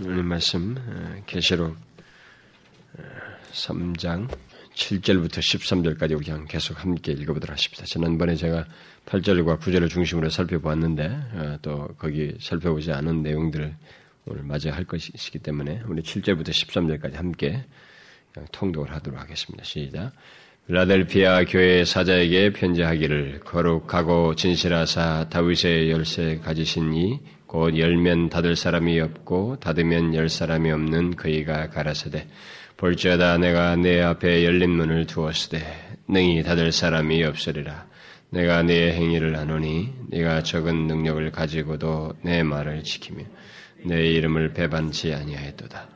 오늘 말씀 계시록 3장 7절부터 13절까지 그냥 계속 함께 읽어보도록 하십니다. 지난번에 제가 8절과 9절을 중심으로 살펴보았는데 또 거기 살펴보지 않은 내용들을 오늘 맞이할 것이기 때문에 우리 7절부터 13절까지 함께 통독을 하도록 하겠습니다. 시작. 라델피아 교회 사자에게 편지하기를 거룩하고 진실하사 다윗의 열쇠 가지신 이 곧 열면 닫을 사람이 없고 닫으면 열 사람이 없는 그이가 가라사대. 볼지어다 내가 내 앞에 열린 문을 두었으되 능히 닫을 사람이 없으리라. 내가 네 행위를 아노니 네가 적은 능력을 가지고도 내 말을 지키며 내 이름을 배반치 아니하였도다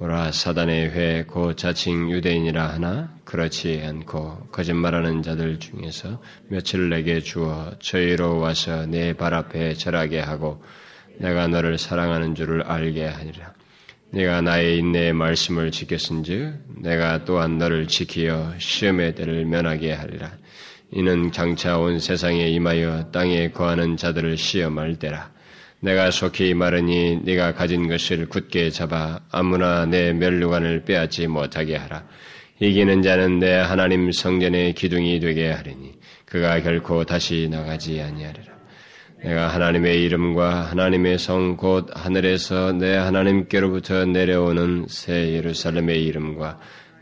보라 사단의 회 고 자칭 유대인이라 하나 그렇지 않고 거짓말하는 자들 중에서 며칠 내게 주어 저희로 와서 내 발 앞에 절하게 하고 내가 너를 사랑하는 줄을 알게 하리라. 네가 나의 인내의 말씀을 지켰은즉 내가 또한 너를 지키어 시험의 때를 면하게 하리라. 이는 장차 온 세상에 임하여 땅에 거하는 자들을 시험할 때라. 내가 속히 말하니 네가 가진 것을 굳게 잡아 아무나 내 멸류관을 빼앗지 못하게 하라. 이기는 자는 내 하나님 성전의 기둥이 되게 하리니 그가 결코 다시 나가지 아니하리라. 내가 하나님의 이름과 하나님의 성 곧 하늘에서 내 하나님께로부터 내려오는 새 예루살렘의 이름과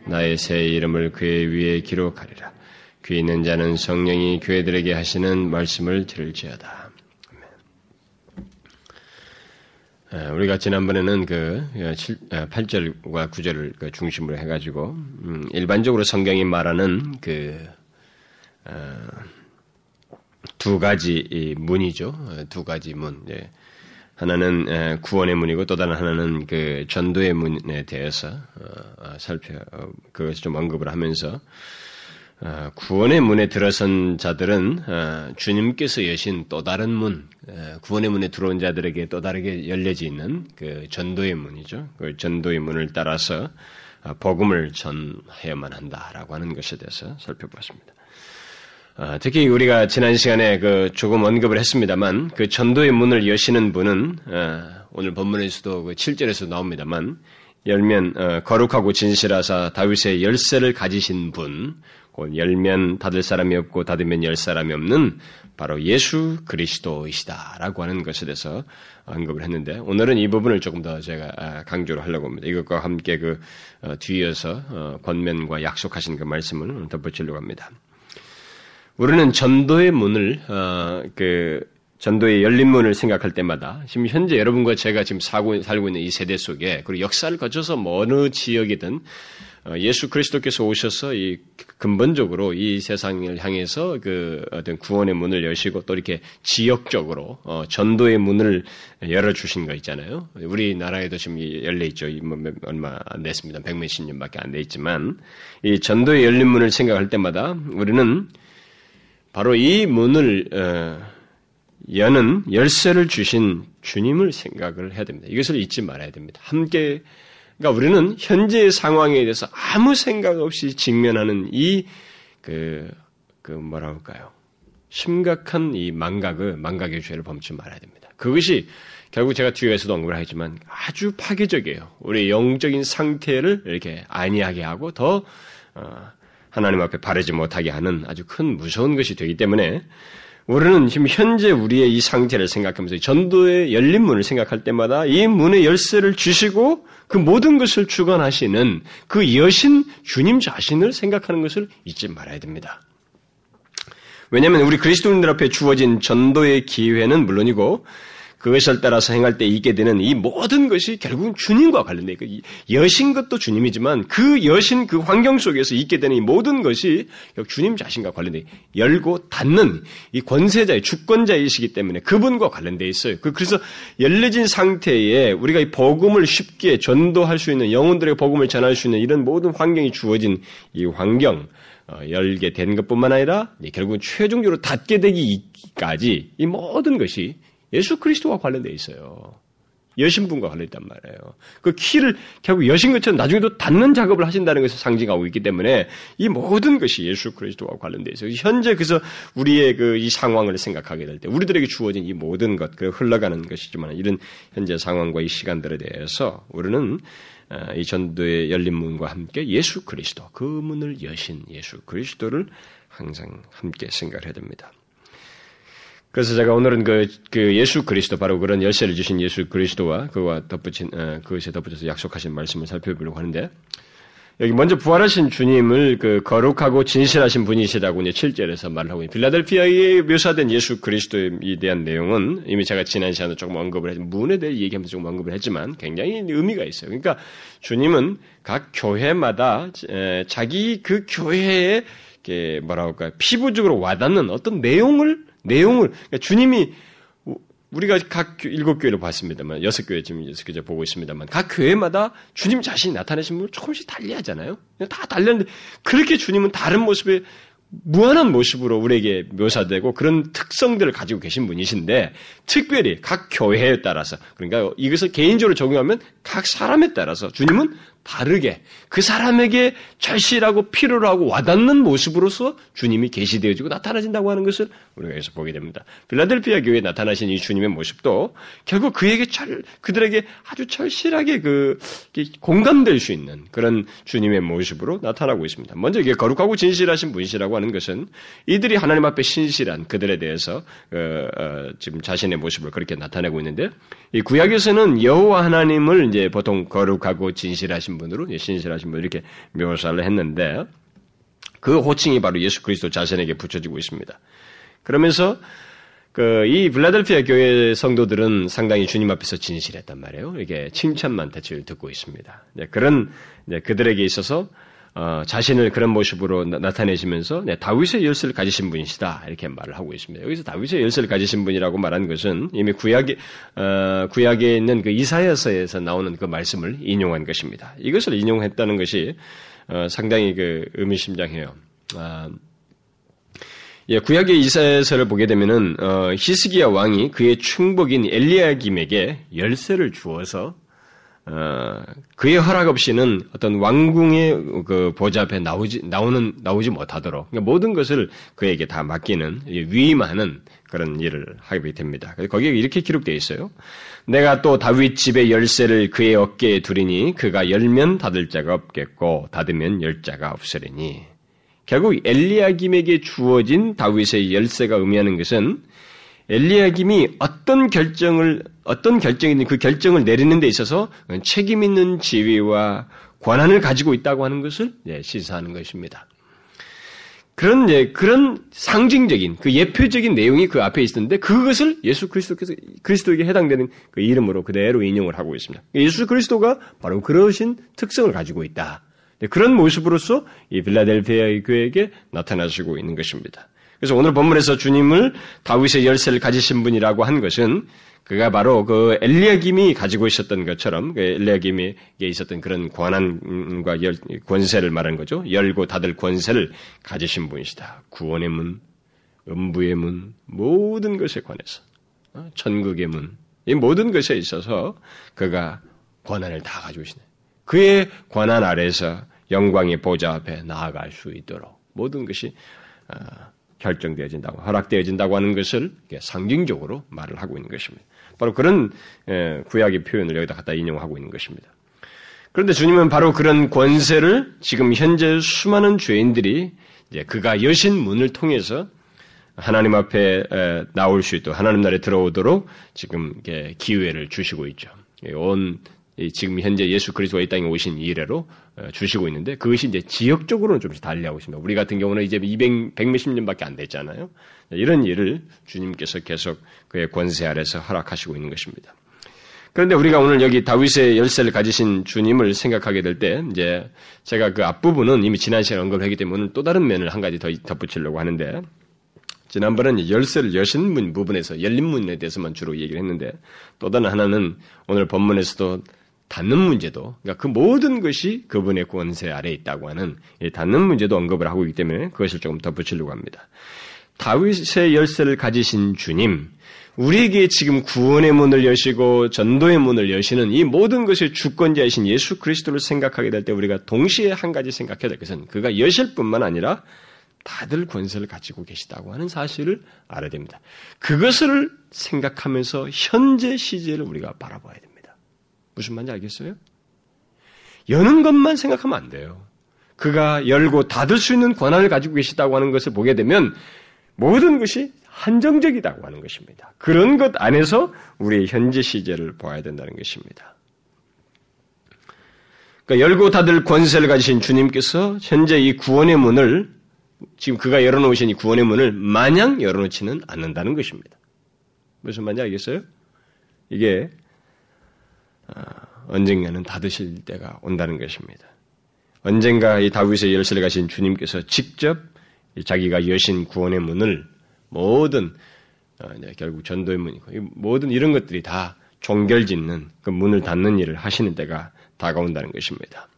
나의 새 이름을 그의 위에 기록하리라. 귀 있는 자는 성령이 교회들에게 하시는 말씀을 들을지어다. 우리가 지난번에는 그 8절과 9절을 그 중심으로 해가지고 음, 일반적으로 성경이 말하는 그두 어, 가지 문이죠. 두 가지 문. 예. 하나는 구원의 문이고 또 다른 하나는 그 전도의 문에 대해서 어, 어, 살펴 그것을 좀 언급을 하면서 어, 구원의 문에 들어선 자들은 어, 주님께서 여신 또 다른 문, 어, 구원의 문에 들어온 자들에게 또 다르게 열려져 있는 그 전도의 문이죠. 그 전도의 문을 따라서 복음을 전해야만 한다라고 하는 것에 대해서 살펴보았습니다. 특히 우리가 지난 시간에 그 조금 언급을 했습니다만 그 전도의 문을 여시는 분은 오늘 본문에서도 그 7절에서 나옵니다만 열면 거룩하고 진실하사 다윗의 열쇠를 가지신 분, 열면 닫을 사람이 없고 닫으면 열 사람이 없는 바로 예수 그리스도이시다라고 하는 것에 대해서 언급을 했는데 오늘은 이 부분을 조금 더 제가 아, 강조를 하려고 합니다. 이것과 함께 그 어, 뒤이어서 어, 권면과 약속하신 그 말씀을 덧붙이려고 합니다. 우리는 전도의 문을 어, 그 전도의 열린 문을 생각할 때마다 지금 현재 여러분과 제가 지금 살고, 있는 이 세대 속에 그리고 역사를 거쳐서 뭐 어느 지역이든 어, 예수 그리스도께서 오셔서 이 근본적으로 이 세상을 향해서 그 어떤 구원의 문을 여시고 또 이렇게 지역적으로 어 전도의 문을 열어 주신 거 있잖아요. 우리나라에도 지금 열려 있죠. 뭐 얼마 안 됐습니다. 백몇십 년밖에 안 돼 있지만 이 전도의 열린 문을 생각할 때마다 우리는 바로 이 문을 어 여는 열쇠를 주신 주님을 생각을 해야 됩니다. 이것을 잊지 말아야 됩니다. 함께 그러니까 우리는 현재의 상황에 대해서 아무 생각 없이 직면하는 이, 그, 그 뭐라 할까요? 심각한 이 망각을, 망각의 죄를 범치 말아야 됩니다. 그것이 결국 제가 뒤에서도 언급을 하지만 아주 파괴적이에요. 우리 영적인 상태를 이렇게 안이하게 하고 더, 어, 하나님 앞에 바르지 못하게 하는 아주 큰 무서운 것이 되기 때문에 우리는 지금 현재 우리의 이 상태를 생각하면서 전도의 열린 문을 생각할 때마다 이 문의 열쇠를 주시고 그 모든 것을 주관하시는 그 여신 주님 자신을 생각하는 것을 잊지 말아야 됩니다. 왜냐하면 우리 그리스도인들 앞에 주어진 전도의 기회는 물론이고 그것을 따라서 행할 때 있게 되는 이 모든 것이 결국은 주님과 관련돼 있고 여신 것도 주님이지만 그 여신 그 환경 속에서 있게 되는 이 모든 것이 주님 자신과 관련돼 열고 닫는 이 권세자의 주권자이시기 때문에 그분과 관련돼 있어요. 그 그래서 열려진 상태에 우리가 이 복음을 쉽게 전도할 수 있는 영혼들의 복음을 전할 수 있는 이런 모든 환경이 주어진 이 환경 어, 열게 된 것뿐만 아니라 결국 최종적으로 닫게 되기까지 이 모든 것이 예수 그리스도와 관련되어 있어요. 여신 분과 관련있단 말이에요. 그 키를 결국 여신 것처럼 나중에도 닫는 작업을 하신다는 것을 상징하고 있기 때문에 이 모든 것이 예수 그리스도와 관련되어 있어요. 현재 그래서 우리의 그 이 상황을 생각하게 될 때 우리들에게 주어진 이 모든 것, 그 흘러가는 것이지만 이런 현재 상황과 이 시간들에 대해서 우리는 어, 이 전도의 열린 문과 함께 예수 그리스도, 그 문을 여신 예수 그리스도를 항상 함께 생각해야 됩니다. 그래서 제가 오늘은 그, 그 예수 그리스도 바로 그런 열쇠를 주신 예수 그리스도와 그와 덧붙인 어, 그것에 덧붙여서 약속하신 말씀을 살펴보려고 하는데 여기 먼저 부활하신 주님을 그 거룩하고 진실하신 분이시라고 이제 7절에서 말을 하고 빌라델피아에 묘사된 예수 그리스도에 대한 내용은 이미 제가 지난 시간에 조금 언급을 했지만 문에 대해 얘기하면서 조금 언급을 했지만 굉장히 의미가 있어요. 그러니까 주님은 각 교회마다 자기 그 교회에 뭐라 할까 피부적으로 와닿는 어떤 내용을 내용을 그러니까 주님이 우리가 각 일곱 교회를 봤습니다만 여섯 교회 지금 여섯 교회 보고 있습니다만 각 교회마다 주님 자신이 나타내신 분을 조금씩 달리하잖아요. 다 달렸는데 그렇게 주님은 다른 모습에 무한한 모습으로 우리에게 묘사되고 그런 특성들을 가지고 계신 분이신데 특별히 각 교회에 따라서 그러니까 이것을 개인적으로 적용하면 각 사람에 따라서 주님은 다르게 그 사람에게 절실하고 필요로 하고 와닿는 모습으로서 주님이 계시되어지고 나타나진다고 하는 것을 우리가 여기서 보게 됩니다. 빌라델피아 교회에 나타나신 이 주님의 모습도 결국 그에게 절, 그들에게 아주 절실하게 그 공감될 수 있는 그런 주님의 모습으로 나타나고 있습니다. 먼저 이게 거룩하고 진실하신 분이시라고 하는 것은 이들이 하나님 앞에 신실한 그들에 대해서 어, 어, 지금 자신의 모습을 그렇게 나타내고 있는데 이 구약에서는 여호와 하나님을 이제 보통 거룩하고 진실하신 분으로 신실하신 분 이렇게 묘사를 했는데 그 호칭이 바로 예수 그리스도 자신에게 붙여지고 있습니다. 그러면서 그 이 블라델피아 교회 성도들은 상당히 주님 앞에서 진실했단 말이에요. 이게 칭찬만 대체로 듣고 있습니다. 그런 그들에게 있어서 어, 자신을 그런 모습으로 나, 타내시면서 네, 다윗의 열쇠를 가지신 분이시다 이렇게 말을 하고 있습니다. 여기서 다윗의 열쇠를 가지신 분이라고 말한 것은 이미 구약에 어, 구약에 있는 그 이사야서에서 나오는 그 말씀을 인용한 것입니다. 이것을 인용했다는 것이 어, 상당히 그 의미심장해요. 아, 예, 구약의 이사야서를 보게 되면은 어, 히스기야 왕이 그의 충복인 엘리야김에게 열쇠를 주어서 어, 그의 허락 없이는 어떤 왕궁의 그 보좌 앞에 나오지 나오는 나오지 못하도록 그러니까 모든 것을 그에게 다 맡기는 위임하는 그런 일을 하게 됩니다. 거기에 이렇게 기록되어 있어요. 내가 또 다윗 집의 열쇠를 그의 어깨에 두리니 그가 열면 닫을 자가 없겠고 닫으면 열 자가 없으리니 결국 엘리야김에게 주어진 다윗의 열쇠가 의미하는 것은 엘리야김이 어떤 결정을 어떤 결정이든 그 결정을 내리는 데 있어서 책임 있는 지위와 권한을 가지고 있다고 하는 것을 시사하는 것입니다. 그런 예, 그런 상징적인 그 예표적인 내용이 그 앞에 있었는데 그것을 예수 그리스도께서 그리스도에게 해당되는 그 이름으로 그대로 인용을 하고 있습니다. 예수 그리스도가 바로 그러신 특성을 가지고 있다. 그런 모습으로서 이 빌라델피아 교회에게 나타나시고 있는 것입니다. 그래서 오늘 본문에서 주님을 다윗의 열쇠를 가지신 분이라고 한 것은 그가 바로 그 엘리야김이 가지고 있었던 것처럼 그 엘리야김에게 있었던 그런 권한과 열, 권세를 말한 거죠. 열고 닫을 권세를 가지신 분이시다. 구원의 문, 음부의 문, 모든 것에 관해서 어, 천국의 문, 이 모든 것에 있어서 그가 권한을 다 가지고 계시네. 그의 권한 아래서 영광의 보좌 앞에 나아갈 수 있도록 모든 것이 어, 결정되어진다고 허락되어진다고 하는 것을 상징적으로 말을 하고 있는 것입니다. 바로 그런 구약의 표현을 여기다 갖다 인용하고 있는 것입니다. 그런데 주님은 바로 그런 권세를 지금 현재 수많은 죄인들이 이제 그가 여신 문을 통해서 하나님 앞에 나올 수 있도록 하나님 나라에 들어오도록 지금 기회를 주시고 있죠. 온 지금 현재 예수 그리스도가 이 땅에 오신 이래로 어, 주시고 있는데 그것이 이제 지역적으로는 좀씩 달리하고 있습니다. 우리 같은 경우는 이제 200, 100몇십 년밖에 안 됐잖아요. 이런 일을 주님께서 계속 그의 권세 아래서 허락하시고 있는 것입니다. 그런데 우리가 오늘 여기 다윗의 열쇠를 가지신 주님을 생각하게 될 때 이제 제가 그 앞부분은 이미 지난 시간에 언급했기 때문에 또 다른 면을 한 가지 더 덧붙이려고 하는데 지난번에는 열쇠를 여신 문 부분에서 열린 문에 대해서만 주로 얘기를 했는데 또 다른 하나는 오늘 본문에서도 닫는 문제도, 그러니까 그 모든 것이 그분의 권세 아래 에 있다고 하는 닫는 문제도 언급을 하고 있기 때문에 그것을 조금 덧붙이려고 합니다. 다윗의 열쇠를 가지신 주님, 우리에게 지금 구원의 문을 여시고 전도의 문을 여시는 이 모든 것의 주권자이신 예수 그리스도를 생각하게 될 때 우리가 동시에 한 가지 생각해야 될 것은 그가 여실 뿐만 아니라 다들 권세를 가지고 계시다고 하는 사실을 알아야 됩니다. 그것을 생각하면서 현재 시제를 우리가 바라봐야 됩니다. 무슨 말인지 알겠어요? 여는 것만 생각하면 안 돼요. 그가 열고 닫을 수 있는 권한을 가지고 계시다고 하는 것을 보게 되면 모든 것이 한정적이다고 하는 것입니다. 그런 것 안에서 우리의 현재 시제를 봐야 된다는 것입니다. 그러니까 열고 닫을 권세를 가지신 주님께서 현재 이 구원의 문을 지금 그가 열어놓으신 이 구원의 문을 마냥 열어놓지는 않는다는 것입니다. 무슨 말인지 알겠어요? 이게 아, 언젠가는 닫으실 때가 온다는 것입니다. 언젠가 이 다윗의 열쇠를 가신 주님께서 직접 자기가 여신 구원의 문을 모든 아, 결국 전도의 문이고 모든 이런 것들이 다 종결짓는 그 문을 닫는 일을 하시는 때가 다가온다는 것입니다.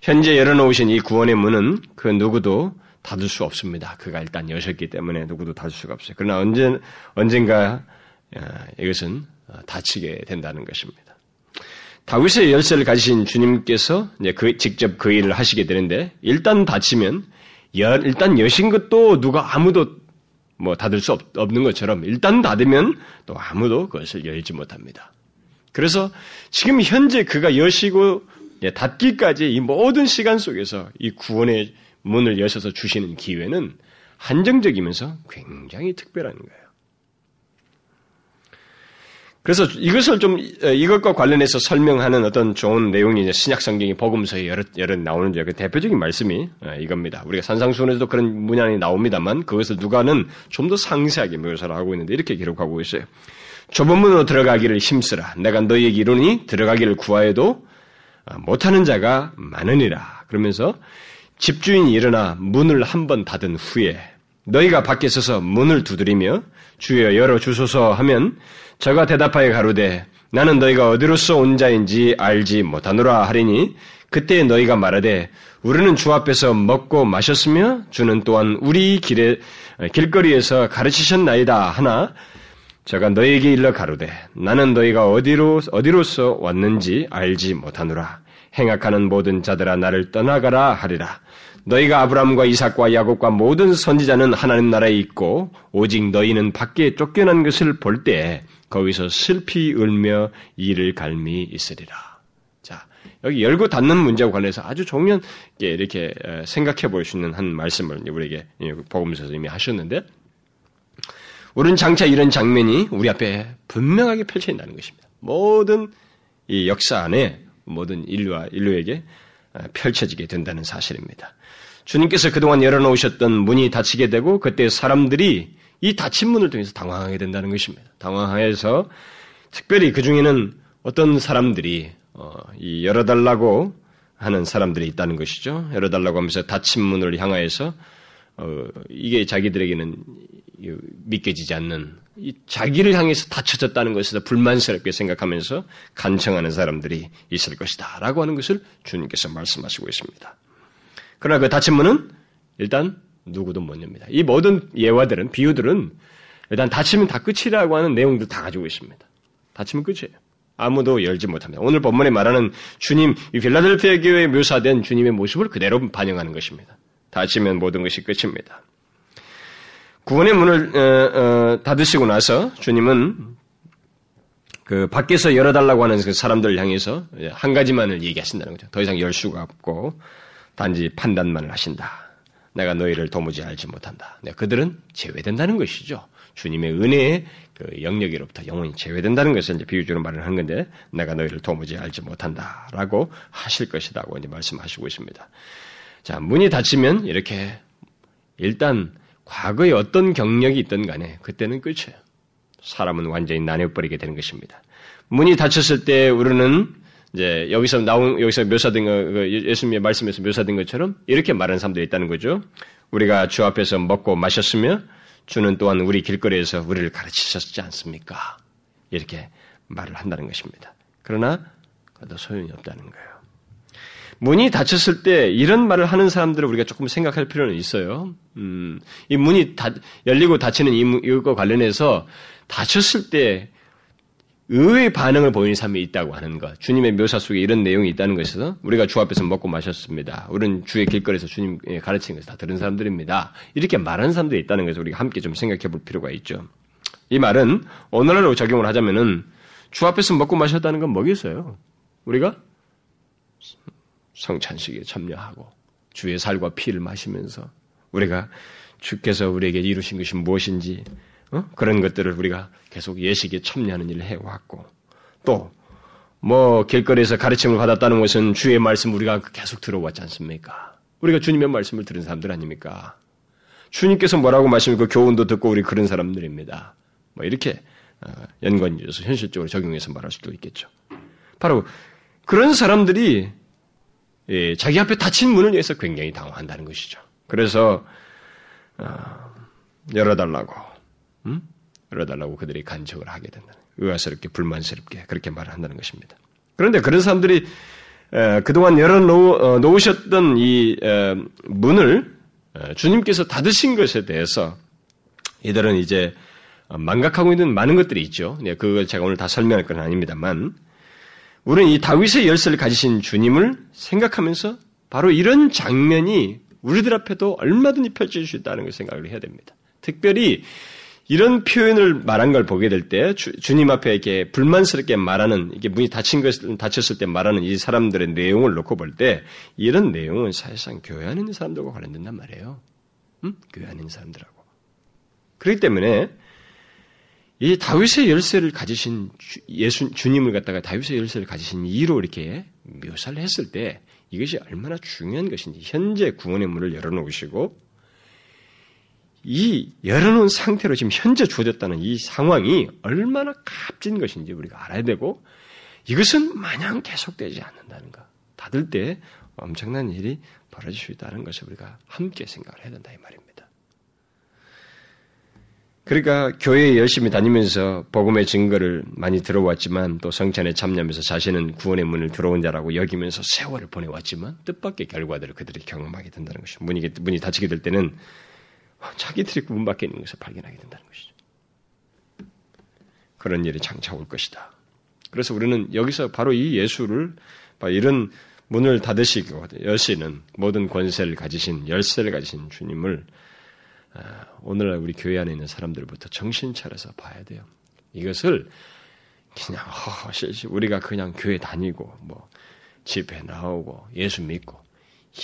현재 열어놓으신 이 구원의 문은 그 누구도 닫을 수 없습니다. 그가 일단 여셨기 때문에 누구도 닫을 수가 없어요. 그러나 언제, 언젠가 이것은 닫히게 된다는 것입니다. 다윗의 열쇠를 가지신 주님께서 이제 그 직접 그 일을 하시게 되는데 일단 닫히면 여, 일단 여신 것도 누가 아무도 뭐 닫을 수 없, 없는 것처럼 일단 닫으면 또 아무도 그것을 열지 못합니다. 그래서 지금 현재 그가 여시고 닫기까지 이 모든 시간 속에서 이 구원의 문을 여셔서 주시는 기회는 한정적이면서 굉장히 특별한 거예요. 그래서 이것을 좀 이것과 관련해서 설명하는 어떤 좋은 내용이 이제 신약 성경이 복음서에 여러 여러 나오는 그 대표적인 말씀이 이겁니다. 우리가 산상수훈에서도 그런 문양이 나옵니다만 그것을 누가는 좀 더 상세하게 묘사를 하고 있는데 이렇게 기록하고 있어요. 좁은 문으로 들어가기를 힘쓰라. 내가 너희에게 이르니 들어가기를 구하여도 못하는 자가 많으니라. 그러면서 집주인이 일어나 문을 한 번 닫은 후에 너희가 밖에 서서 문을 두드리며 주여 열어 주소서 하면 저가 대답하여 가로되 나는 너희가 어디로서 온 자인지 알지 못하노라 하리니 그때 너희가 말하되 우리는 주 앞에서 먹고 마셨으며 주는 또한 우리 길에 길거리에서 가르치셨나이다 하나 저가 너희에게 일러 가로되 나는 너희가 어디로 어디로서 왔는지 알지 못하노라. 행악하는 모든 자들아 나를 떠나가라 하리라 너희가 아브라함과 이삭과 야곱과 모든 선지자는 하나님 나라에 있고 오직 너희는 밖에 쫓겨난 것을 볼 때 거기서 슬피 울며 이를 갈미 있으리라. 자, 여기 열고 닫는 문제와 관련해서 아주 종면 이렇게 생각해 볼 수 있는 한 말씀을 우리에게 복음서에서 이미 하셨는데 우리는 장차 이런 장면이 우리 앞에 분명하게 펼쳐진다는 것입니다. 모든 이 역사 안에 모든 인류와 인류에게 펼쳐지게 된다는 사실입니다. 주님께서 그동안 열어놓으셨던 문이 닫히게 되고 그때 사람들이 이 닫힌 문을 통해서 당황하게 된다는 것입니다. 당황해서 특별히 그 중에는 어떤 사람들이 어, 이 열어달라고 하는 사람들이 있다는 것이죠. 열어달라고 하면서 닫힌 문을 향하여서 어, 이게 자기들에게는 믿겨지지 않는 자기를 향해서 닫혀졌다는 것에서 불만스럽게 생각하면서 간청하는 사람들이 있을 것이다. 라고 하는 것을 주님께서 말씀하시고 있습니다. 그러나 그 닫힌 문은 일단 누구도 못 엽니다. 이 모든 예화들은, 비유들은 일단 닫히면 다 끝이라고 하는 내용들 다 가지고 있습니다. 닫히면 끝이에요. 아무도 열지 못합니다. 오늘 본문에 말하는 주님, 이 필라델피아 교회에 묘사된 주님의 모습을 그대로 반영하는 것입니다. 닫히면 모든 것이 끝입니다. 구원의 문을 어, 어, 닫으시고 나서 주님은 그 밖에서 열어달라고 하는 그 사람들을 향해서 한 가지만을 얘기하신다는 거죠. 더 이상 열 수가 없고 단지 판단만을 하신다. 내가 너희를 도무지 알지 못한다. 네, 그들은 제외된다는 것이죠. 주님의 은혜의 그 영역으로부터 영원히 제외된다는 것을 이제 비유적으로 말을 하는 건데, 내가 너희를 도무지 알지 못한다 라고 하실 것이라고 이제 말씀하시고 있습니다. 자, 문이 닫히면 이렇게 일단 과거에 어떤 경력이 있던 간에 그때는 끝이에요. 사람은 완전히 나뉘어버리게 되는 것입니다. 문이 닫혔을 때 우리는 이제 여기서 나온 여기서 묘사된 거그 예수님의 말씀에서 묘사된 것처럼 이렇게 말하는 사람들이 있다는 거죠. 우리가 주 앞에서 먹고 마셨으며 주는 또한 우리 길거리에서 우리를 가르치셨지 않습니까? 이렇게 말을 한다는 것입니다. 그러나 그것도 소용이 없다는 거예요. 문이 닫혔을 때 이런 말을 하는 사람들을 우리가 조금 생각할 필요는 있어요. 음, 이 문이 다, 열리고 닫히는 이거 관련해서 닫혔을 때 의외의 반응을 보이는 사람이 있다고 하는 것. 주님의 묘사 속에 이런 내용이 있다는 것에서 우리가 주 앞에서 먹고 마셨습니다. 우리는 주의 길거리에서 주님 가르치는 것을 다 들은 사람들입니다. 이렇게 말하는 사람들이 있다는 것을 우리가 함께 좀 생각해 볼 필요가 있죠. 이 말은 오늘날로 적용을 하자면은 주 앞에서 먹고 마셨다는 건 뭐겠어요? 우리가 성찬식에 참여하고 주의 살과 피를 마시면서 우리가 주께서 우리에게 이루신 것이 무엇인지 어? 그런 것들을 우리가 계속 예식에 참여하는 일을 해왔고 또 뭐 길거리에서 가르침을 받았다는 것은 주의 말씀 우리가 계속 들어왔지 않습니까? 우리가 주님의 말씀을 들은 사람들 아닙니까? 주님께서 뭐라고 말씀을 그 교훈도 듣고 우리 그런 사람들입니다. 뭐 이렇게 어, 연관지어서 현실적으로 적용해서 말할 수도 있겠죠. 바로 그런 사람들이 예, 자기 앞에 닫힌 문을 위해서 굉장히 당황한다는 것이죠. 그래서 어, 열어달라고, 음? 열어달라고 그들이 간척을 하게 된다는, 의아스럽게 불만스럽게 그렇게 말을 한다는 것입니다. 그런데 그런 사람들이 에, 그동안 열어놓 으셨던 어, 이 에, 문을 에, 주님께서 닫으신 것에 대해서 이들은 이제 망각하고 있는 많은 것들이 있죠. 네, 그걸 제가 오늘 다 설명할 건 아닙니다만 우리는 이 다윗의 열쇠를 가지신 주님을 생각하면서 바로 이런 장면이 우리들 앞에도 얼마든지 펼쳐질 수 있다는 걸 생각을 해야 됩니다. 특별히 이런 표현을 말한 걸 보게 될 때 주님 앞에 이렇게 불만스럽게 말하는 이게 문이 닫힌 것 닫혔을 때 말하는 이 사람들의 내용을 놓고 볼 때 이런 내용은 사실상 교회 안에 있는 사람들과 관련된단 말이에요. 음? 교회 안에 있는 사람들하고. 그렇기 때문에 이 다윗의 열쇠를 가지신 예수 주님을 갖다가 다윗의 열쇠를 가지신 이로 이렇게 묘사를 했을 때 이것이 얼마나 중요한 것인지 현재 구원의 문을 열어놓으시고 이 열어놓은 상태로 지금 현재 주어졌다는 이 상황이 얼마나 값진 것인지 우리가 알아야 되고 이것은 마냥 계속되지 않는다는 것. 닫을 때 엄청난 일이 벌어질 수 있다는 것을 우리가 함께 생각을 해야 된다 이 말입니다. 그러니까 교회에 열심히 다니면서 복음의 증거를 많이 들어왔지만 또 성찬에 참여하면서 자신은 구원의 문을 들어온 자라고 여기면서 세월을 보내왔지만 뜻밖의 결과들을 그들이 경험하게 된다는 것이죠. 문이, 문이 닫히게 될 때는 자기들이 문 밖에 있는 것을 발견하게 된다는 것이죠. 그런 일이 장차 올 것이다. 그래서 우리는 여기서 바로 이 예수를 이런 문을 닫으시고 여시는 모든 권세를 가지신 열쇠를 가지신 주님을 아, 오늘날 우리 교회 안에 있는 사람들부터 정신 차려서 봐야 돼요. 이것을 그냥 허허실실 우리가 그냥 교회 다니고 뭐 집회 나오고 예수 믿고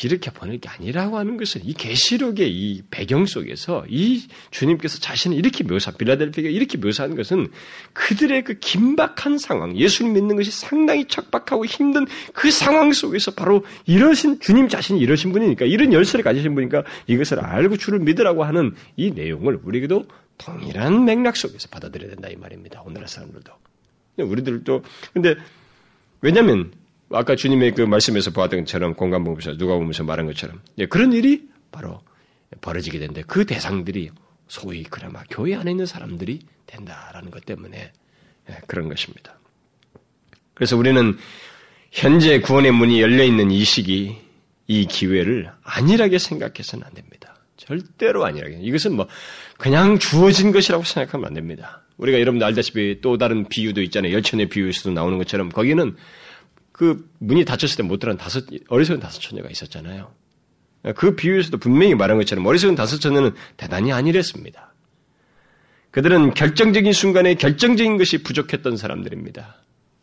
이렇게 보낼 게 아니라고 하는 것은 이 계시록의 이 배경 속에서 이 주님께서 자신을 이렇게 묘사, 빌라델피가 이렇게 묘사한 것은 그들의 그 긴박한 상황, 예수를 믿는 것이 상당히 척박하고 힘든 그 상황 속에서 바로 이러신 주님 자신이 이러신 분이니까 이런 열쇠를 가지신 분이니까 이것을 알고 주를 믿으라고 하는 이 내용을 우리에게도 동일한 맥락 속에서 받아들여야 된다 이 말입니다. 오늘날 사람들도. 우리들도 근데 왜냐하면 아까 주님의 그 말씀에서 보았던 것처럼 공간 보면서 누가 보면서 말한 것처럼 예, 그런 일이 바로 벌어지게 되는데 그 대상들이 소위 그나마 교회 안에 있는 사람들이 된다라는 것 때문에 예, 그런 것입니다. 그래서 우리는 현재 구원의 문이 열려 있는 이 시기, 이 기회를 안일하게 생각해서는 안 됩니다. 절대로 안일하게. 이것은 뭐 그냥 주어진 것이라고 생각하면 안 됩니다. 우리가 여러분들 알다시피 또 다른 비유도 있잖아요. 열천의 비유에서도 나오는 것처럼 거기는 그 문이 닫혔을 때 못 들어간 다섯, 어리석은 다섯 처녀가 있었잖아요. 그 비유에서도 분명히 말한 것처럼 어리석은 다섯 처녀는 대단히 안일했습니다. 그들은 결정적인 순간에 결정적인 것이 부족했던 사람들입니다.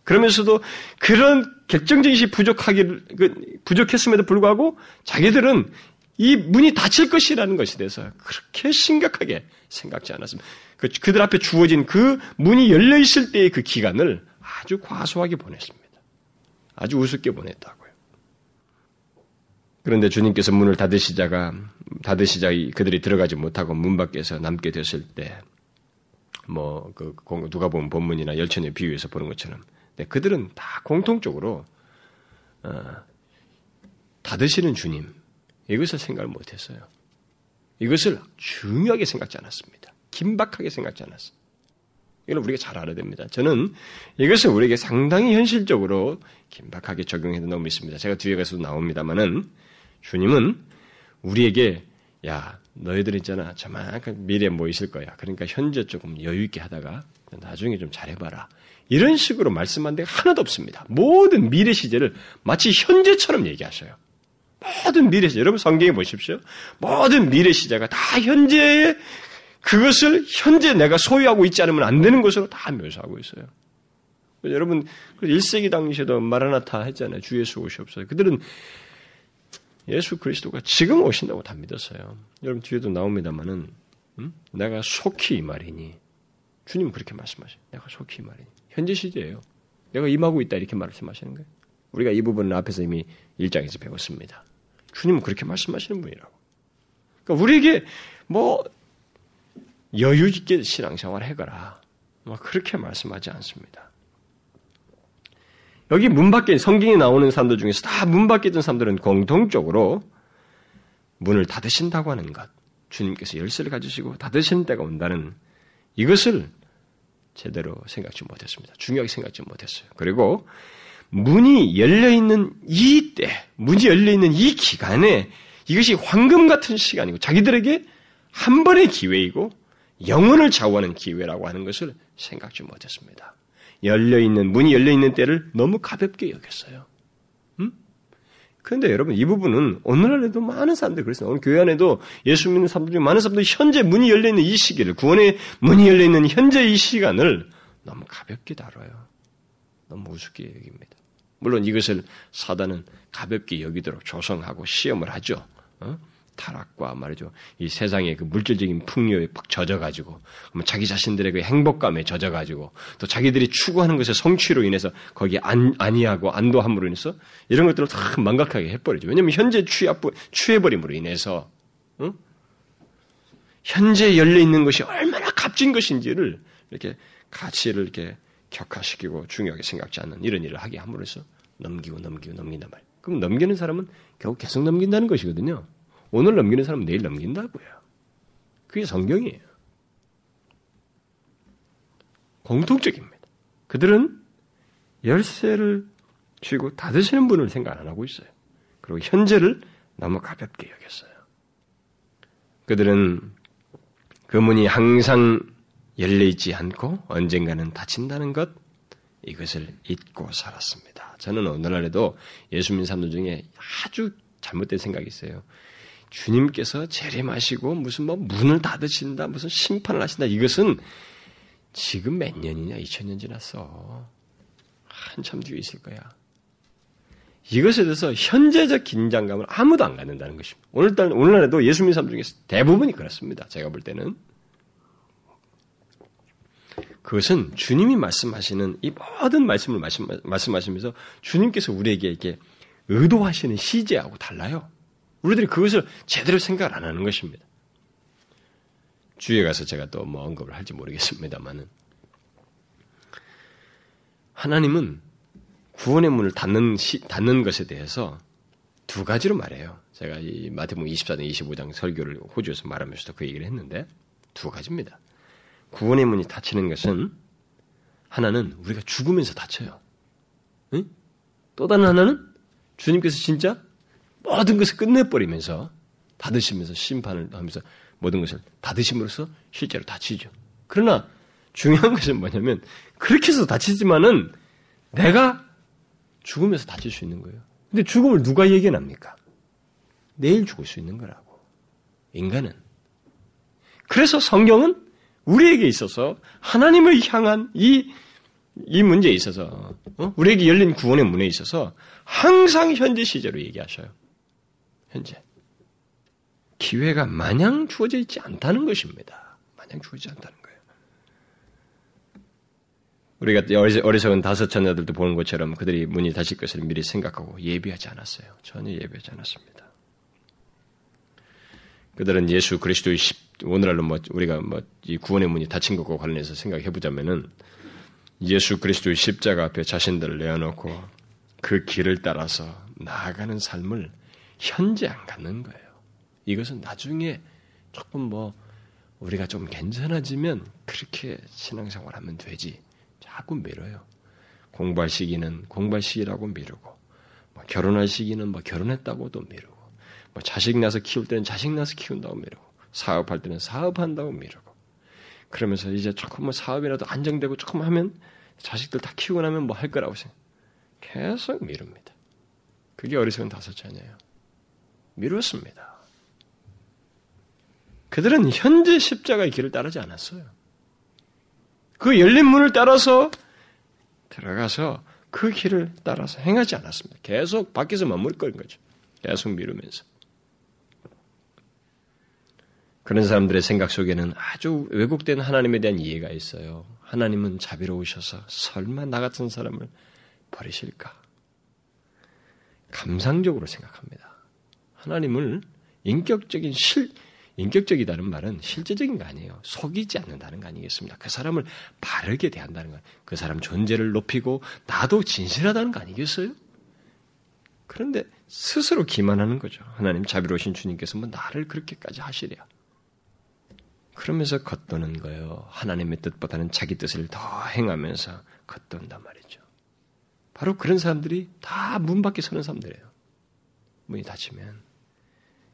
그러면서도 그런 결정적인 것이 부족하기, 그 부족했음에도 불구하고 자기들은 이 문이 닫힐 것이라는 것에 대해서 그렇게 심각하게 생각지 않았습니다. 그, 그들 앞에 주어진 그 문이 열려 있을 때의 그 기간을 아주 과소하게 보냈습니다. 아주 우습게 보냈다고요. 그런데 주님께서 문을 닫으시자가 닫으시자 그들이 들어가지 못하고 문 밖에서 남게 됐을 때, 뭐 그 누가 보면 본문이나 열천의 비유에서 보는 것처럼, 네, 그들은 다 공통적으로 어, 닫으시는 주님 이것을 생각을 못했어요. 이것을 중요하게 생각지 않았습니다. 긴박하게 생각지 않았어요. 이걸 우리가 잘 알아야 됩니다. 저는 이것을 우리에게 상당히 현실적으로 긴박하게 적용해도 너무 있습니다. 제가 뒤에 가서도 나옵니다만은 주님은 우리에게 야 너희들 있잖아 저만큼 미래에 뭐 있을 거야. 그러니까 현재 조금 여유 있게 하다가 나중에 좀 잘해봐라. 이런 식으로 말씀한 데가 하나도 없습니다. 모든 미래 시제를 마치 현재처럼 얘기하셔요. 모든 미래 시제, 여러분 성경에 보십시오. 모든 미래 시제가 다 현재의 그것을 현재 내가 소유하고 있지 않으면 안 되는 것으로 다 묘사하고 있어요. 여러분 1세기 당시에도 마라나타 했잖아요. 주 예수 오시옵소서. 그들은 예수 그리스도가 지금 오신다고 다 믿었어요. 여러분 뒤에도 나옵니다만은 음? 내가 속히 이 말이니 주님 그렇게 말씀하셔요. 내가 속히 이 말이니 현재 시제예요. 내가 임하고 있다 이렇게 말씀하시는 거예요. 우리가 이 부분은 앞에서 이미 일장에서 배웠습니다. 주님은 그렇게 말씀하시는 분이라고. 그러니까 우리에게 뭐 여유 있게 신앙생활 해거라. 뭐 그렇게 말씀하지 않습니다. 여기 문 밖에 성경에 나오는 사람들 중에서 다 문 밖에 있던 사람들은 공통적으로 문을 닫으신다고 하는 것, 주님께서 열쇠를 가지시고 닫으시는 때가 온다는 이것을 제대로 생각지 못했습니다. 중요하게 생각지 못했어요. 그리고 문이 열려 있는 이 때, 문이 열려 있는 이 기간에 이것이 황금 같은 시간이고 자기들에게 한 번의 기회이고 영혼을 좌우하는 기회라고 하는 것을 생각지 못했습니다. 열려 있는 문이 열려 있는 때를 너무 가볍게 여겼어요. 음? 그런데 여러분 이 부분은 오늘날에도 많은 사람들이 그랬어요. 오늘 교회 안에도 예수 믿는 사람들 중 많은 사람들이 현재 문이 열려 있는 이 시기를 구원의 문이 열려 있는 현재 이 시간을 너무 가볍게 다뤄요. 너무 우습게 여깁니다. 물론 이것을 사단은 가볍게 여기도록 조성하고 시험을 하죠. 어? 타락과 말이죠. 이 세상의 그 물질적인 풍요에 팍 젖어가지고, 자기 자신들의 그 행복감에 젖어가지고, 또 자기들이 추구하는 것의 성취로 인해서 거기에 안, 아니하고 안도함으로 인해서 이런 것들을 다 망각하게 해버리죠. 왜냐하면 현재 취합, 취해버림으로 인해서, 응? 현재 열려 있는 것이 얼마나 값진 것인지를 이렇게 가치를 이렇게 격화시키고 중요하게 생각지 않는 이런 일을 하게 함으로써 넘기고 넘기고 넘긴단 말이에요. 그럼 넘기는 사람은 결국 계속 넘긴다는 것이거든요. 오늘 넘기는 사람은 내일 넘긴다고요. 그게 성경이에요. 공통적입니다. 그들은 열쇠를 쥐고 닫으시는 분을 생각 안 하고 있어요. 그리고 현재를 너무 가볍게 여겼어요. 그들은 그 문이 항상 열려 있지 않고 언젠가는 닫힌다는 것, 이것을 잊고 살았습니다. 저는 오늘날에도 예수 믿는 사람들 중에 아주 잘못된 생각이 있어요. 주님께서 재림하시고 무슨 뭐 문을 닫으신다, 무슨 심판을 하신다. 이것은 지금 몇 년이냐? 2000년 지났어. 한참 뒤에 있을 거야. 이것에 대해서 현재적 긴장감을 아무도 안 갖는다는 것입니다. 오늘날, 오늘날에도 예수 믿는 사람 중에서 대부분이 그렇습니다. 제가 볼 때는. 그것은 주님이 말씀하시는 이 모든 말씀을 말씀, 말씀하시면서 주님께서 우리에게 이렇게 의도하시는 시제하고 달라요. 우리들이 그것을 제대로 생각을 안 하는 것입니다. 주에 가서 제가 또 뭐 언급을 할지 모르겠습니다만은 하나님은 구원의 문을 닫는 시, 닫는 것에 대해서 두 가지로 말해요. 제가 이 마태복음 24장 25장 설교를 호주에서 말하면서도 그 얘기를 했는데 두 가지입니다. 구원의 문이 닫히는 것은 하나는 우리가 죽으면서 닫혀요. 응? 또 다른 하나는 주님께서 진짜 모든 것을 끝내버리면서 닫으시면서 심판을 하면서 모든 것을 닫으심으로써 실제로 다치죠. 그러나 중요한 것은 뭐냐면 그렇게 해서 다치지만은 내가 죽으면서 다칠 수 있는 거예요. 근데 죽음을 누가 예견합니까? 내일 죽을 수 있는 거라고. 인간은. 그래서 성경은 우리에게 있어서 하나님을 향한 이, 이 문제에 있어서, 어? 우리에게 열린 구원의 문에 있어서 항상 현재 시제로 얘기하셔요. 현재. 기회가 마냥 주어져 있지 않다는 것입니다. 마냥 주어지지 않다는 거예요. 우리가 어리석은 다섯 자녀들도 보는 것처럼 그들이 문이 닫힐 것을 미리 생각하고 예비하지 않았어요. 전혀 예비하지 않았습니다. 그들은 예수 그리스도의 십, 오늘날로 뭐 우리가 뭐 이 구원의 문이 닫힌 것과 관련해서 생각해 보자면은 예수 그리스도의 십자가 앞에 자신들을 내어놓고 그 길을 따라서 나아가는 삶을 현재 안 갖는 거예요. 이것은 나중에 조금 뭐 우리가 좀 괜찮아지면 그렇게 신앙생활 하면 되지. 자꾸 미뤄요. 공부할 시기는 공부할 시기라고 미루고, 뭐 결혼할 시기는 뭐 결혼했다고도 미루고, 뭐 자식 낳아서 키울 때는 자식 낳아서 키운다고 미루고, 사업할 때는 사업한다고 미루고, 그러면서 이제 조금 뭐 사업이라도 안정되고 조금 하면 자식들 다 키우고 나면 뭐 할 거라고 생각. 계속 미룹니다. 그게 어리석은 다섯자녀예요. 미뤘습니다. 그들은 현재 십자가의 길을 따르지 않았어요. 그 열린 문을 따라서 들어가서 그 길을 따라서 행하지 않았습니다. 계속 밖에서 머물거린 거죠. 계속 미루면서. 그런 사람들의 생각 속에는 아주 왜곡된 하나님에 대한 이해가 있어요. 하나님은 자비로우셔서 설마 나 같은 사람을 버리실까? 감상적으로 생각합니다. 하나님을 인격적인 실, 인격적이다는 말은 실제적인 거 아니에요. 속이지 않는다는 거 아니겠습니까? 그 사람을 바르게 대한다는 거, 그 사람 존재를 높이고 나도 진실하다는 거 아니겠어요? 그런데 스스로 기만하는 거죠. 하나님 자비로우신 주님께서 뭐 나를 그렇게까지 하시랴. 그러면서 겉도는 거예요. 하나님의 뜻보다는 자기 뜻을 더 행하면서 겉돈단 말이죠. 바로 그런 사람들이 다 문 밖에 서는 사람들이에요. 문이 닫히면.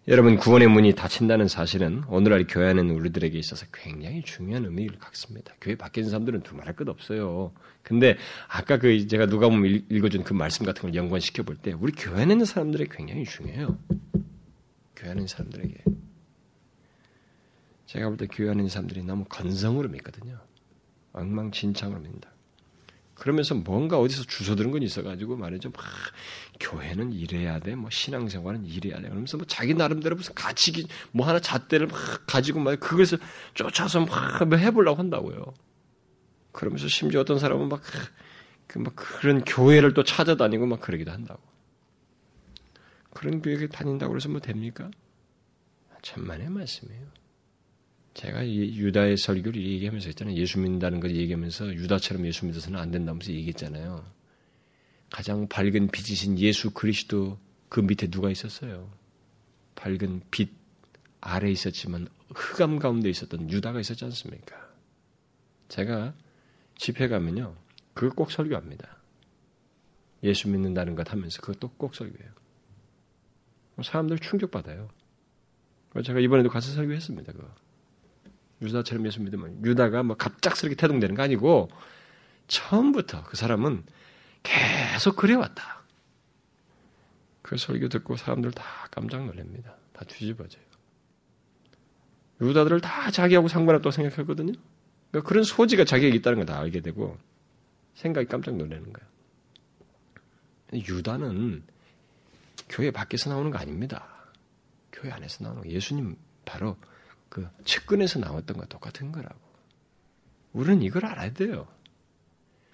여러분, 구원의 문이 닫힌다는 사실은 오늘날 교회하는 우리들에게 있어서 굉장히 중요한 의미를 갖습니다. 교회 있는 사람들은 두말할 것 없어요. 근데 아까 그 제가 누가 보면 읽어준 그 말씀 같은 걸 연관시켜 볼 때 우리 교회 안에 있는 사람들에게 굉장히 중요해요. 교회 안에 있는 사람들에게. 제가 볼 때 교회 안에 있는 사람들이 너무 건성으로 믿거든요. 엉망진창으로 믿는다. 그러면서 뭔가 어디서 주워들은 건 있어가지고 말이죠. 막 교회는 이래야 돼, 뭐 신앙생활은 이래야 돼. 그러면서 뭐 자기 나름대로 무슨 가치기 뭐 하나 잣대를 막 가지고 막 그것을 쫓아서 막뭐 해보려고 한다고요. 그러면서 심지어 어떤 사람은 막, 그, 막 그런 교회를 또 찾아다니고 막 그러기도 한다고. 그런 교회에 다닌다고 그래서 뭐 됩니까? 천만의 말씀이에요. 제가 유다의 설교를 얘기하면서 했잖아요. 예수 믿는다는 걸 얘기하면서 유다처럼 예수 믿어서는 안 된다면서 얘기했잖아요. 가장 밝은 빛이신 예수 그리스도 그 밑에 누가 있었어요? 밝은 빛 아래 있었지만 흑암 가운데 있었던 유다가 있었지 않습니까? 제가 집회 가면요. 그거 꼭 설교합니다. 예수 믿는다는 것 하면서 그것도 꼭 설교해요. 사람들 충격받아요. 제가 이번에도 가서 설교했습니다. 그거. 유다처럼 예수 믿으면 유다가 뭐 갑작스럽게 태동되는 거 아니고 처음부터 그 사람은 계속 그래왔다. 그 설교 듣고 사람들 다 깜짝 놀랍니다. 다 뒤집어져요. 유다들을 다 자기하고 상관없다고 생각했거든요. 그러니까 그런 소지가 자기에게 있다는 걸 다 알게 되고 생각이 깜짝 놀라는 거예요. 유다는 교회 밖에서 나오는 거 아닙니다. 교회 안에서 나오는 거. 예수님 바로 그 측근에서 나왔던 것 똑같은 거라고. 우리는 이걸 알아야 돼요.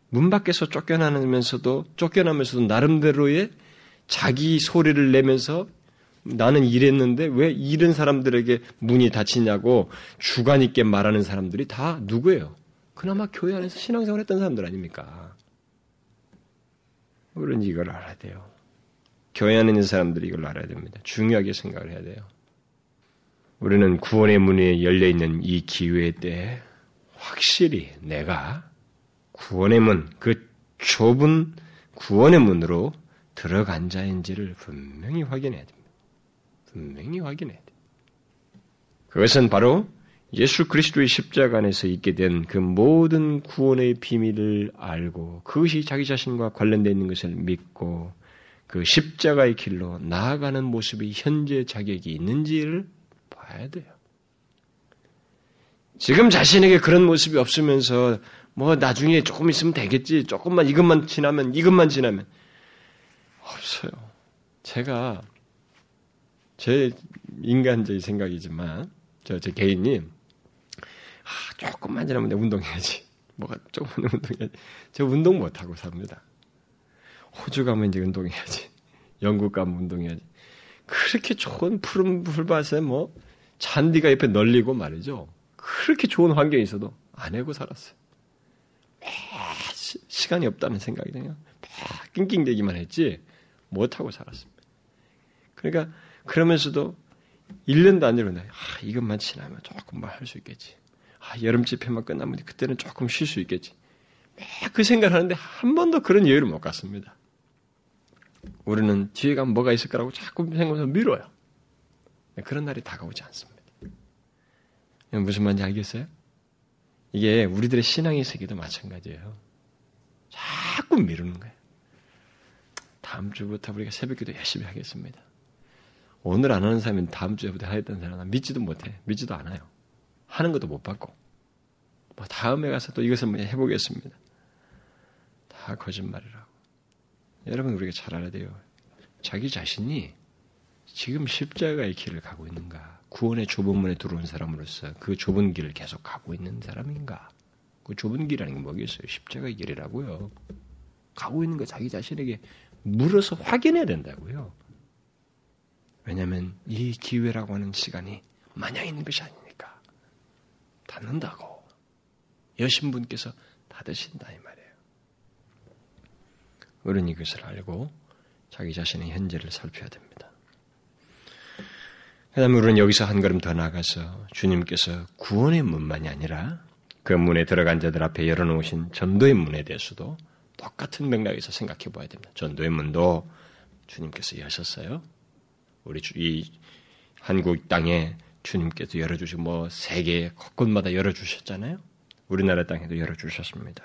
문 밖에서 쫓겨나면서도 쫓겨나면서도 나름대로의 자기 소리를 내면서 나는 이랬는데 왜 이런 사람들에게 문이 닫히냐고 주관 있게 말하는 사람들이 다 누구예요? 그나마 교회 안에서 신앙생활 했던 사람들 아닙니까? 우리는 이걸 알아야 돼요. 교회 안에 있는 사람들이 이걸 알아야 됩니다. 중요하게 생각을 해야 돼요. 우리는 구원의 문이 열려 있는 이 기회 때 확실히 내가 구원의 문, 그 좁은 구원의 문으로 들어간 자인지를 분명히 확인해야 됩니다. 분명히 확인해야 돼요. 그것은 바로 예수 그리스도의 십자가 안에서 있게 된 그 모든 구원의 비밀을 알고 그것이 자기 자신과 관련되어 있는 것을 믿고 그 십자가의 길로 나아가는 모습이 현재 자격이 있는지를 봐야 돼요. 지금 자신에게 그런 모습이 없으면서 뭐 나중에 조금 있으면 되겠지. 조금만 이것만 지나면 이것만 지나면 없어요. 제가 제 인간적인 생각이지만 저 제 개인이 아, 조금만 지나면 내 운동해야지. 뭐가 조금만 운동해야지. 저 운동 못 하고 삽니다. 호주 가면 이제 운동해야지. 영국 가면 운동해야지. 그렇게 좋은 푸른 풀밭에 뭐 잔디가 옆에 널리고 말이죠. 그렇게 좋은 환경에 있어도 안 해고 살았어요. 시, 시간이 없다는 생각이 그냥 낑낑대기만 했지 못하고 살았습니다. 그러니까 그러면서도 1년도 안 되는데, 아, 이것만 지나면 조금 만 할 수 있겠지. 아, 여름 집회만 끝나면 그때는 조금 쉴 수 있겠지. 그 생각을 하는데 한 번도 그런 여유를 못 갖습니다. 우리는 뒤에 가면 뭐가 있을 거라고 자꾸 생각해서 미뤄요. 그런 날이 다가오지 않습니다. 무슨 말인지 알겠어요? 이게 우리들의 신앙의 세계도 마찬가지예요. 자꾸 미루는 거예요. 다음 주부터 우리가 새벽기도 열심히 하겠습니다. 오늘 안 하는 사람은 다음 주부터 하겠다는 사람은 믿지도 못해. 믿지도 않아요. 하는 것도 못 받고. 뭐 다음에 가서 또 이것을 뭐 해보겠습니다. 다 거짓말이라고. 여러분 우리가 잘 알아야 돼요. 자기 자신이 지금 십자가의 길을 가고 있는가? 구원의 좁은 문에 들어온 사람으로서 그 좁은 길을 계속 가고 있는 사람인가? 그 좁은 길이라는 게 뭐겠어요? 십자가의 길이라고요. 가고 있는 거 자기 자신에게 물어서 확인해야 된다고요. 왜냐하면 이 기회라고 하는 시간이 마냥 있는 것이 아니니까 닫는다고 여신분께서 닫으신다 이 말이에요. 우리는 이것을 알고 자기 자신의 현재를 살펴야 됩니다. 그 다음에 우리는 여기서 한 걸음 더 나가서 주님께서 구원의 문만이 아니라 그 문에 들어간 자들 앞에 열어놓으신 전도의 문에 대해서도 똑같은 맥락에서 생각해 봐야 됩니다. 전도의 문도 주님께서 여셨어요. 우리 이 한국 땅에 주님께서 열어주시고 뭐 세계 곳곳마다 열어주셨잖아요. 우리나라 땅에도 열어주셨습니다.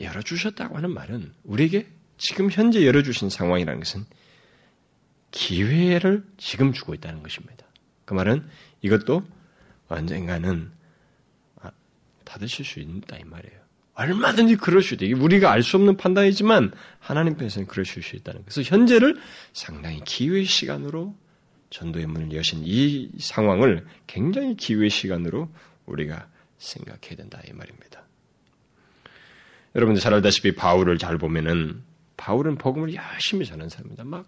열어주셨다고 하는 말은 우리에게 지금 현재 열어주신 상황이라는 것은 기회를 지금 주고 있다는 것입니다. 그 말은 이것도 언젠가는 아, 닫으실 수 있다 이 말이에요. 얼마든지 그럴 수 있다. 우리가 알 수 없는 판단이지만 하나님께서는 그러실 수 있다는 것서 현재를 상당히 기회 시간으로 전도의 문을 여신 이 상황을 굉장히 기회 시간으로 우리가 생각해야 된다 이 말입니다. 여러분들 잘 알다시피 바울을 잘 보면은 바울은 복음을 열심히 전한 사람입니다. 막, 막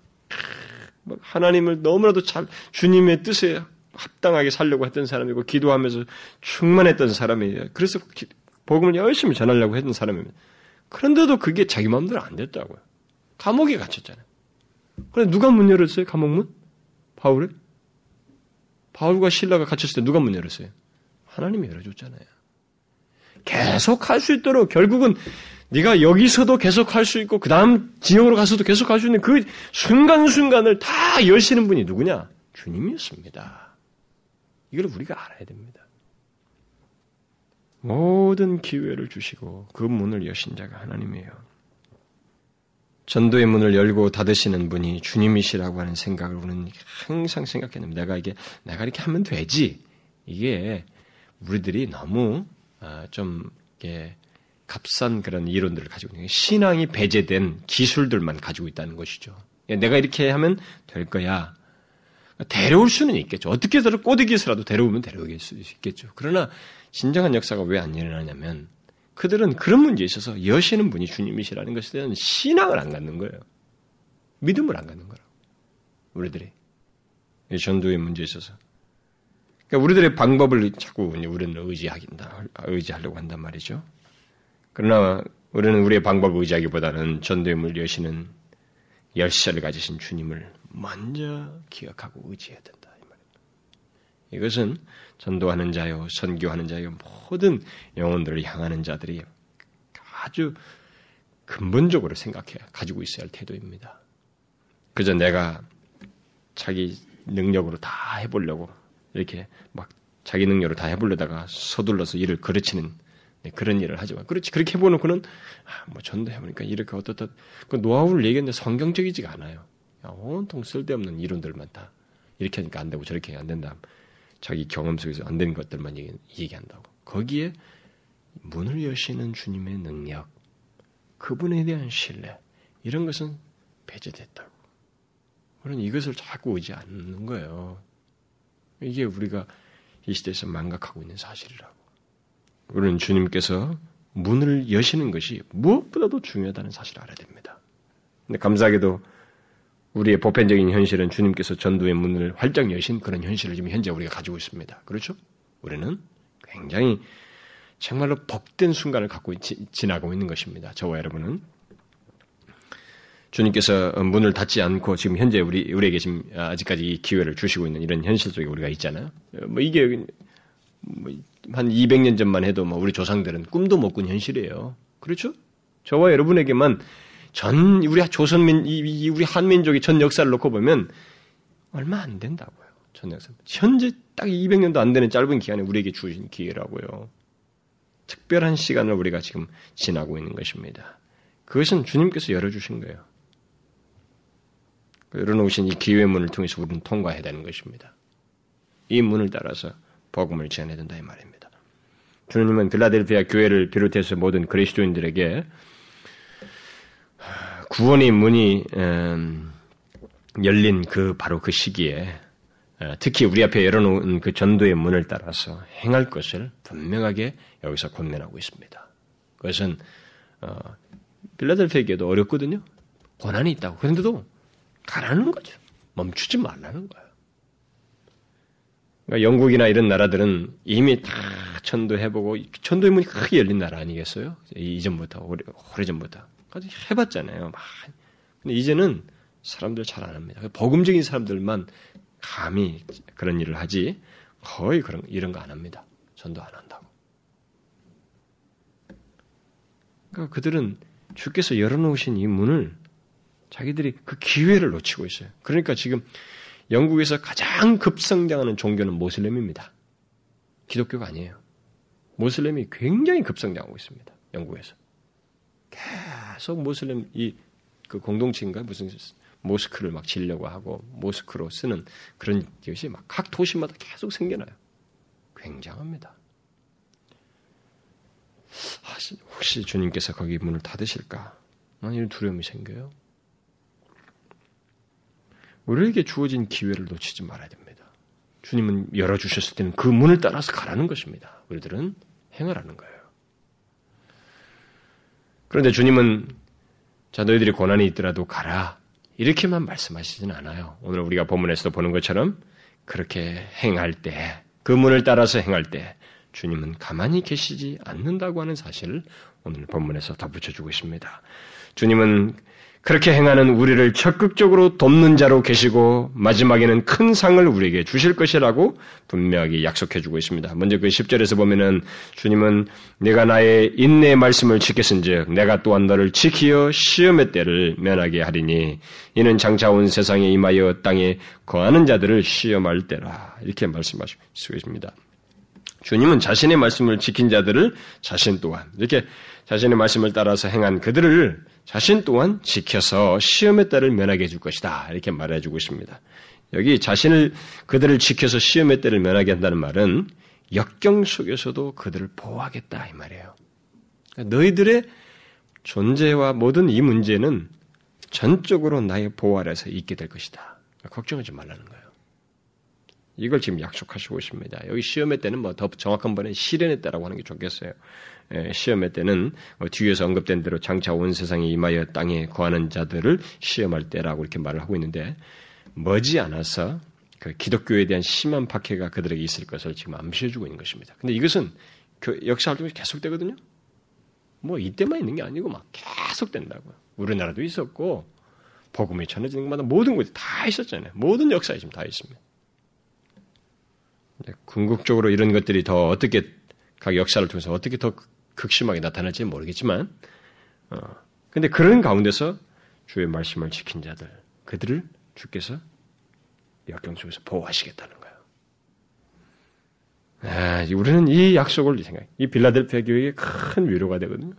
하나님을 너무나도 잘 주님의 뜻에 합당하게 살려고 했던 사람이고 기도하면서 충만했던 사람이에요. 그래서 복음을 열심히 전하려고 했던 사람입니다. 그런데도 그게 자기 마음대로 안 됐다고요. 감옥에 갇혔잖아요. 그래 누가 문 열었어요? 감옥문? 바울을? 바울과 신라가 갇혔을 때 누가 문 열었어요? 하나님이 열어줬잖아요. 계속 할 수 있도록 결국은 네가 여기서도 계속 할 수 있고 그 다음 지역으로 가서도 계속 할 수 있는 그 순간순간을 다 여시는 분이 누구냐? 주님이었습니다. 이걸 우리가 알아야 됩니다. 모든 기회를 주시고 그 문을 여신 자가 하나님이에요. 전도의 문을 열고 닫으시는 분이 주님이시라고 하는 생각을 우리는 항상 생각했는데 내가 이게 내가 이렇게 하면 되지 이게 우리들이 너무 아, 좀 이게 값싼 그런 이론들을 가지고 있는 신앙이 배제된 기술들만 가지고 있다는 것이죠. 내가 이렇게 하면 될 거야. 데려올 수는 있겠죠. 어떻게든 꼬드기에서라도 데려오면 데려오게 수 있겠죠. 그러나 진정한 역사가 왜 안 일어나냐면 그들은 그런 문제에 있어서 여시는 분이 주님이시라는 것에 대한 신앙을 안 갖는 거예요. 믿음을 안 갖는 거라고. 우리들이. 전도의 문제에 있어서. 그러니까 우리들의 방법을 자꾸 우리는 의지하긴다, 의지하려고 한단 말이죠. 그러나 우리는 우리의 방법을 의지하기보다는 전도의 문 여시는 열쇠를 가지신 주님을 먼저 기억하고 의지해야 된다. 이것은 전도하는 자요, 선교하는 자요, 모든 영혼들을 향하는 자들이 아주 근본적으로 생각해 가지고 있어야 할 태도입니다. 그저 내가 자기 능력으로 다 해보려고 이렇게 막 자기 능력으로 다 해보려다가 서둘러서 일을 그르치는 네, 그런 일을 하지만 그렇지 그렇게 해보놓고는 아, 뭐 전도해보니까 이렇게 어떻다 그 노하우를 얘기했는데 성경적이지가 않아요. 온통 쓸데없는 이론들만 다 이렇게 하니까 안 되고 저렇게 안 된다. 자기 경험 속에서 안 되는 것들만 얘기, 얘기 한다고. 거기에 문을 여시는 주님의 능력, 그분에 대한 신뢰, 이런 것은 배제됐다고. 우리는 이것을 자꾸 오지 않는 거예요. 이게 우리가 이 시대에서 망각하고 있는 사실이라고. 우리는 주님께서 문을 여시는 것이 무엇보다도 중요하다는 사실을 알아야 됩니다. 근데 감사하게도 우리의 보편적인 현실은 주님께서 전도의 문을 활짝 여신 그런 현실을 지금 현재 우리가 가지고 있습니다. 그렇죠? 우리는 굉장히 정말로 복된 순간을 갖고 지, 지나고 있는 것입니다. 저와 여러분은 주님께서 문을 닫지 않고 지금 현재 우리 우리에게 지금 아직까지 이 기회를 주시고 있는 이런 현실 속에 우리가 있잖아요. 뭐 이게 뭐 한 200년 전만 해도 뭐 우리 조상들은 꿈도 못 꾼 현실이에요. 그렇죠? 저와 여러분에게만 전 우리 조선민 이, 우리 한민족의 전 역사를 놓고 보면 얼마 안 된다고요. 전 역사. 현재 딱 200년도 안 되는 짧은 기간에 우리에게 주신 기회라고요. 특별한 시간을 우리가 지금 지나고 있는 것입니다. 그것은 주님께서 열어주신 거예요. 열어놓으신 이 기회 문을 통해서 우리는 통과해야 되는 것입니다. 이 문을 따라서 복음을 전해야 된다 이 말입니다. 주님은 빌라델피아 교회를 비롯해서 모든 그리스도인들에게 구원의 문이 음, 열린 그 바로 그 시기에 특히 우리 앞에 열어놓은 그 전도의 문을 따라서 행할 것을 분명하게 여기서 권면하고 있습니다. 그것은 어, 빌라델피아에게도 어렵거든요. 고난이 있다고. 그런데도 가라는 거죠. 멈추지 말라는 거예요. 그러니까 영국이나 이런 나라들은 이미 다 전도해보고 전도의 문이 크게 열린 나라 아니겠어요? 이전부터 오래, 오래전부터 아주 해봤잖아요. 근데 이제는 사람들 잘 안 합니다. 복음적인 사람들만 감히 그런 일을 하지 거의 그런 이런 거 안 합니다. 전도 안 한다고. 그러니까 그들은 주께서 열어놓으신 이 문을 자기들이 그 기회를 놓치고 있어요. 그러니까 지금 영국에서 가장 급성장하는 종교는 모슬렘입니다. 기독교가 아니에요. 모슬렘이 굉장히 급성장하고 있습니다. 영국에서. 계속 모슬렘 이 그 공동체인가 무슨 모스크를 막 지려고 하고 모스크로 쓰는 그런 것이 막 각 도시마다 계속 생겨나요. 굉장합니다. 혹시 주님께서 거기 문을 닫으실까? 이런 두려움이 생겨요. 우리에게 주어진 기회를 놓치지 말아야 됩니다. 주님은 열어주셨을 때는 그 문을 따라서 가라는 것입니다. 우리들은 행하라는 거예요. 그런데 주님은 자 너희들이 고난이 있더라도 가라 이렇게만 말씀하시지는 않아요. 오늘 우리가 본문에서도 보는 것처럼 그렇게 행할 때, 그 문을 따라서 행할 때 주님은 가만히 계시지 않는다고 하는 사실을 오늘 본문에서 덧붙여주고 있습니다. 주님은 그렇게 행하는 우리를 적극적으로 돕는 자로 계시고 마지막에는 큰 상을 우리에게 주실 것이라고 분명하게 약속해 주고 있습니다. 먼저 그 10절에서 보면은 주님은 내가 나의 인내의 말씀을 지켰은즉 내가 또한 너를 지키어 시험의 때를 면하게 하리니 이는 장차 온 세상에 임하여 땅에 거하는 자들을 시험할 때라 이렇게 말씀하시고 있습니다. 주님은 자신의 말씀을 지킨 자들을 자신 또한 이렇게 자신의 말씀을 따라서 행한 그들을 자신 또한 지켜서 시험의 때를 면하게 해줄 것이다. 이렇게 말해주고 있습니다. 여기 자신을 그들을 지켜서 시험의 때를 면하게 한다는 말은 역경 속에서도 그들을 보호하겠다 이 말이에요. 그러니까 너희들의 존재와 모든 이 문제는 전적으로 나의 보호 아래서 있게 될 것이다. 걱정하지 말라는 거예요. 이걸 지금 약속하시고 있습니다. 여기 시험의 때는 뭐 더 정확한 번에 시련의 때라고 하는 게 좋겠어요. 예, 시험의 때는 뭐 뒤에서 언급된 대로 장차 온 세상에 임하여 땅에 거하는 자들을 시험할 때라고 이렇게 말을 하고 있는데 머지 않아서 그 기독교에 대한 심한 박해가 그들에게 있을 것을 지금 암시해주고 있는 것입니다. 근데 이것은 역사 활동이 계속되거든요. 뭐 이때만 있는 게 아니고 막 계속된다고요. 우리나라도 있었고 복음이 전해지는 것마다 모든 곳에 다 있었잖아요. 모든 역사에 지금 다 있습니다. 궁극적으로 이런 것들이 더 어떻게 각 역사를 통해서 어떻게 더 극심하게 나타날지 모르겠지만, 어, 근데 그런 가운데서 주의 말씀을 지킨 자들, 그들을 주께서 역경 속에서 보호하시겠다는 거예요. 아, 우리는 이 약속을 생각, 이 빌라델피아 교회에 큰 위로가 되거든요.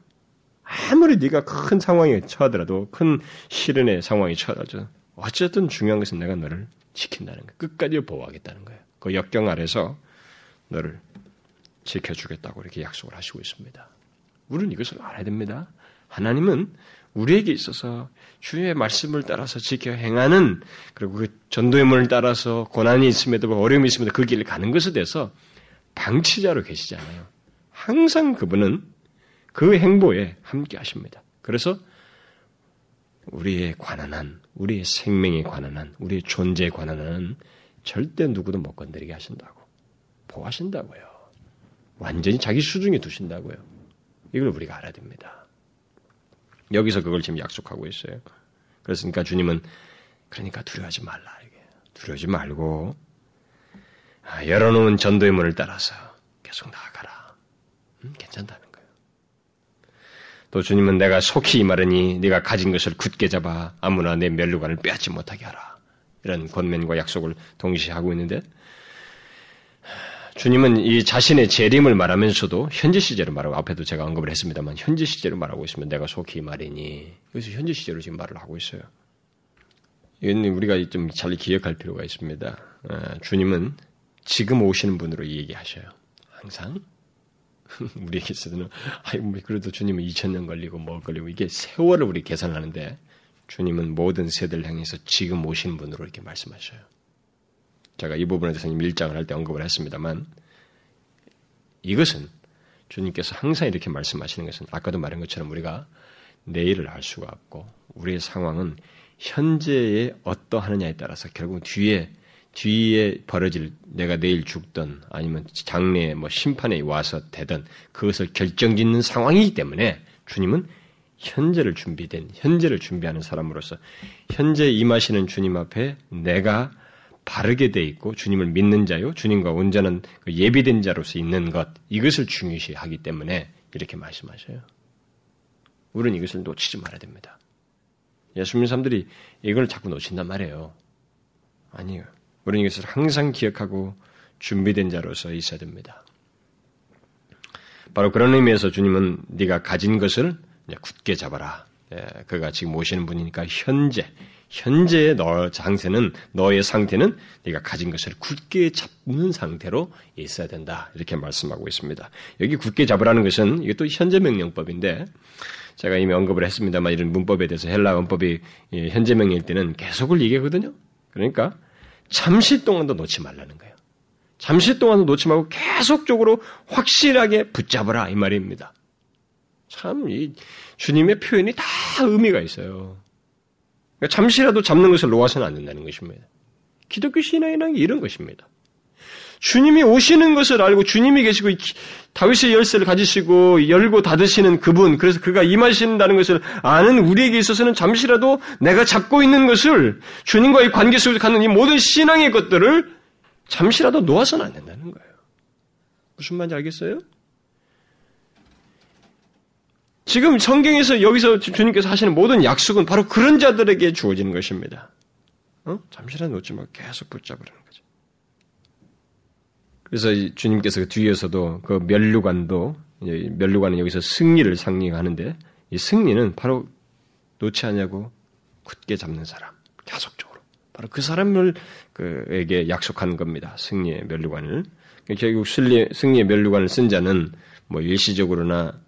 아무리 네가 큰 상황에 처하더라도, 큰 시련의 상황에 처하더라도, 어쨌든 중요한 것은 내가 너를 지킨다는 거예요. 끝까지 보호하겠다는 거예요. 그 역경 아래서 너를 지켜주겠다고 이렇게 약속을 하시고 있습니다. 우리는 이것을 알아야 됩니다. 하나님은 우리에게 있어서 주의 말씀을 따라서 지켜 행하는 그리고 그 전도의 문을 따라서 고난이 있음에도 어려움이 있음에도 그 길을 가는 것에 대해서 방치자로 계시지 않아요. 항상 그분은 그 행보에 함께 하십니다. 그래서 우리의 관한 한, 우리의 생명에 관한 한, 우리의 존재에 관한 한 절대 누구도 못 건드리게 하신다고. 보호하신다고요. 완전히 자기 수중에 두신다고요. 이걸 우리가 알아야 됩니다. 여기서 그걸 지금 약속하고 있어요. 그렇으니까 주님은 그러니까 두려워하지 말라. 두려워하지 말고 아, 열어놓은 전도의 문을 따라서 계속 나아가라. 음, 괜찮다는 거예요. 또 주님은 내가 속히 말하니 네가 가진 것을 굳게 잡아 아무나 내 멸류관을 빼앗지 못하게 하라. 이런 권면과 약속을 동시에 하고 있는데 주님은 이 자신의 재림을 말하면서도 현재 시제로 말하고 앞에도 제가 언급을 했습니다만 현재 시제로 말하고 있으면 내가 속히 말이니 여기서 현재 시제로 지금 말을 하고 있어요. 이건 우리가 좀 잘 기억할 필요가 있습니다. 아, 주님은 지금 오시는 분으로 얘기하셔요. 항상 우리에게 있어서는 아이 뭐 그래도 주님은 2000년 걸리고 뭐 걸리고 이게 세월을 우리 계산하는데 주님은 모든 세대를 향해서 지금 오신 분으로 이렇게 말씀하셔요. 제가 이 부분에 대해서 밀장을 할 때 언급을 했습니다만 이것은 주님께서 항상 이렇게 말씀하시는 것은 아까도 말한 것처럼 우리가 내일을 알 수가 없고 우리의 상황은 현재에 어떠하느냐에 따라서 결국 뒤에 뒤에 벌어질 내가 내일 죽던 아니면 장래에 뭐 심판에 와서 되든 그것을 결정짓는 상황이기 때문에 주님은 현재를 준비된 현재를 준비하는 사람으로서 현재 임하시는 주님 앞에 내가 바르게 돼 있고 주님을 믿는 자요 주님과 온전한 그 예비된 자로서 있는 것 이것을 중요시하기 때문에 이렇게 말씀하셔요. 우리는 이것을 놓치지 말아야 됩니다. 예수 님는 사람들이 이걸 자꾸 놓친단 말이에요. 아니요. 우리는 이것을 항상 기억하고 준비된 자로서 있어야 됩니다. 바로 그런 의미에서 주님은 네가 가진 것을 굳게 잡아라. 예, 그가 지금 오시는 분이니까 현재 현재의 너 장세는 너의 상태는 네가 가진 것을 굳게 잡는 상태로 있어야 된다. 이렇게 말씀하고 있습니다. 여기 굳게 잡으라는 것은 이것도 현재 명령법인데 제가 이미 언급을 했습니다만 이런 문법에 대해서 헬라 원법이 현재 명령일 때는 계속을 얘기하거든요. 그러니까 잠시 동안도 놓지 말라는 거예요. 잠시 동안도 놓지 말고 계속적으로 확실하게 붙잡으라 이 말입니다. 참, 이 주님의 표현이 다 의미가 있어요. 그러니까 잠시라도 잡는 것을 놓아서는 안 된다는 것입니다. 기독교 신앙이라는 게 이런 것입니다. 주님이 오시는 것을 알고 주님이 계시고 다윗의 열쇠를 가지시고 열고 닫으시는 그분 그래서 그가 임하신다는 것을 아는 우리에게 있어서는 잠시라도 내가 잡고 있는 것을 주님과의 관계 속에서 갖는 이 모든 신앙의 것들을 잠시라도 놓아서는 안 된다는 거예요. 무슨 말인지 알겠어요? 지금 성경에서 여기서 주님께서 하시는 모든 약속은 바로 그런 자들에게 주어지는 것입니다. 어? 잠시라도 놓지 말고 계속 붙잡으라는 거죠. 그래서 주님께서 그 뒤에서도 그 멸류관도 멸류관은 여기서 승리를 상징하는데 이 승리는 바로 놓지 않냐고 굳게 잡는 사람 계속적으로 바로 그 사람을 그에게 약속한 겁니다. 승리의 멸류관을 결국 승리의 멸류관을 쓴 자는 뭐 일시적으로나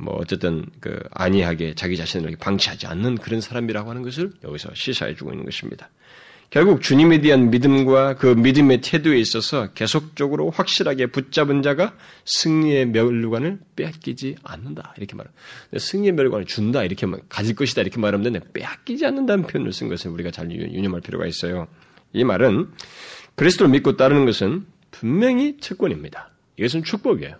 뭐 어쨌든 그 안이하게 자기 자신을 방치하지 않는 그런 사람이라고 하는 것을 여기서 시사해 주고 있는 것입니다. 결국 주님에 대한 믿음과 그 믿음의 태도에 있어서 계속적으로 확실하게 붙잡은 자가 승리의 멸류관을 빼앗기지 않는다. 이렇게 말합니다. 승리의 멸류관을 준다. 이렇게 가질 것이다. 이렇게 말하면 되는데 빼앗기지 않는다는 표현을 쓴 것을 우리가 잘 유념할 필요가 있어요. 이 말은 그리스도를 믿고 따르는 것은 분명히 특권입니다. 이것은 축복이에요.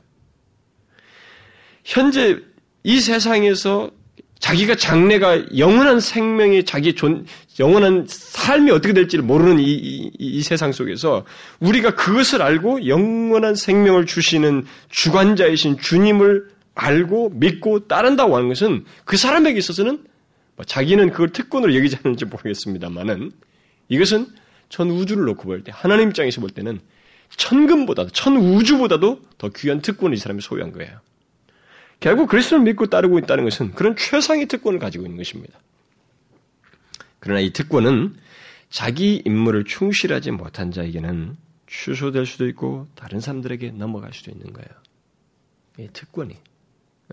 현재 이 세상에서 자기가 장래가 영원한 생명이 자기 존, 영원한 삶이 어떻게 될지를 모르는 이, 이, 이, 세상 속에서 우리가 그것을 알고 영원한 생명을 주시는 주관자이신 주님을 알고 믿고 따른다고 하는 것은 그 사람에게 있어서는 뭐 자기는 그걸 특권으로 여기지 않는지 모르겠습니다만은 이것은 전 우주를 놓고 볼 때 하나님 입장에서 볼 때는 천금보다도 천 우주보다도 더 귀한 특권을 이 사람이 소유한 거예요. 결국 그리스도를 믿고 따르고 있다는 것은 그런 최상의 특권을 가지고 있는 것입니다. 그러나 이 특권은 자기 임무를 충실하지 못한 자에게는 취소될 수도 있고 다른 사람들에게 넘어갈 수도 있는 거예요. 이 특권이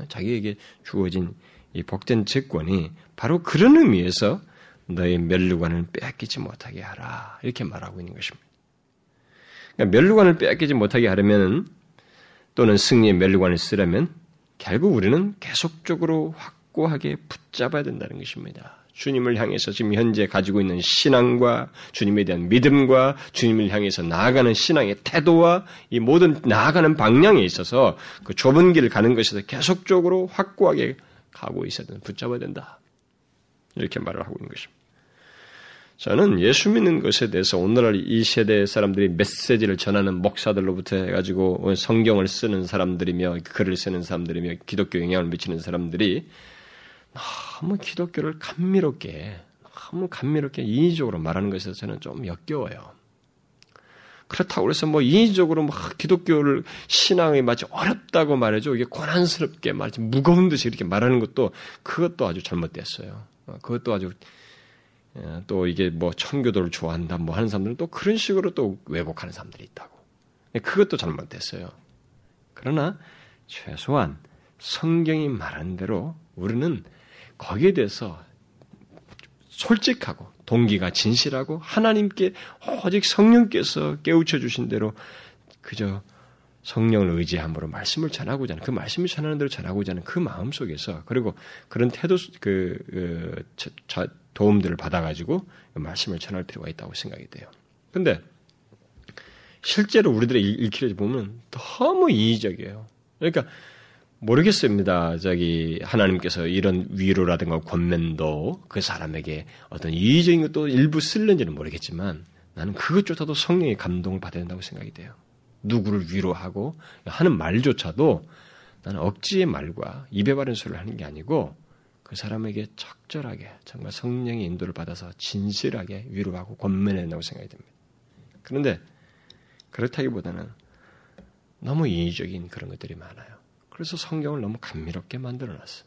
자기에게 주어진 이 복된 특권이 바로 그런 의미에서 너의 멸류관을 빼앗기지 못하게 하라 이렇게 말하고 있는 것입니다. 그러니까 멸류관을 빼앗기지 못하게 하려면 또는 승리의 멸류관을 쓰려면 결국 우리는 계속적으로 확고하게 붙잡아야 된다는 것입니다. 주님을 향해서 지금 현재 가지고 있는 신앙과 주님에 대한 믿음과 주님을 향해서 나아가는 신앙의 태도와 이 모든 나아가는 방향에 있어서 그 좁은 길을 가는 것에서 계속적으로 확고하게 가고 있어야 된다. 붙잡아야 된다. 이렇게 말을 하고 있는 것입니다. 저는 예수 믿는 것에 대해서 오늘날 이 세대 사람들이 메시지를 전하는 목사들로부터 해가지고 성경을 쓰는 사람들이며 글을 쓰는 사람들이며 기독교 영향을 미치는 사람들이 너무 기독교를 감미롭게 너무 감미롭게 인위적으로 말하는 것에서 저는 좀 역겨워요. 그렇다고 해서 뭐 인위적으로 막 기독교를 신앙이 마치 어렵다고 말해줘 이게 고난스럽게 말이지 무거운 듯이 이렇게 말하는 것도 그것도 아주 잘못됐어요. 어, 그것도 아주 예, 또 이게 뭐 청교도를 좋아한다 뭐 하는 사람들은 또 그런 식으로 또 왜곡하는 사람들이 있다고. 예, 그것도 잘못됐어요. 그러나 최소한 성경이 말한 대로 우리는 거기에 대해서 솔직하고 동기가 진실하고 하나님께 오직 성령께서 깨우쳐 주신 대로 그저 성령을 의지함으로 말씀을 전하고자 하는 그 말씀을 전하는 대로 전하고자 하는 그 마음 속에서 그리고 그런 태도 그, 그 도움들을 받아가지고 말씀을 전할 필요가 있다고 생각이 돼요. 근데 실제로 우리들의 읽기를 보면 너무 이의적이에요. 그러니까 모르겠습니다. 저기 하나님께서 이런 위로라든가 권면도 그 사람에게 어떤 이의적인 것도 일부 쓸는지는 모르겠지만 나는 그것조차도 성령의 감동을 받아야 된다고 생각이 돼요. 누구를 위로하고 하는 말조차도 나는 억지의 말과 입에 바른 소리를 하는 게 아니고 그 사람에게 적절하게 정말 성령의 인도를 받아서 진실하게 위로하고 권면해야 된다고 생각이 듭니다. 그런데 그렇다기보다는 너무 인위적인 그런 것들이 많아요. 그래서 성경을 너무 감미롭게 만들어 놨어.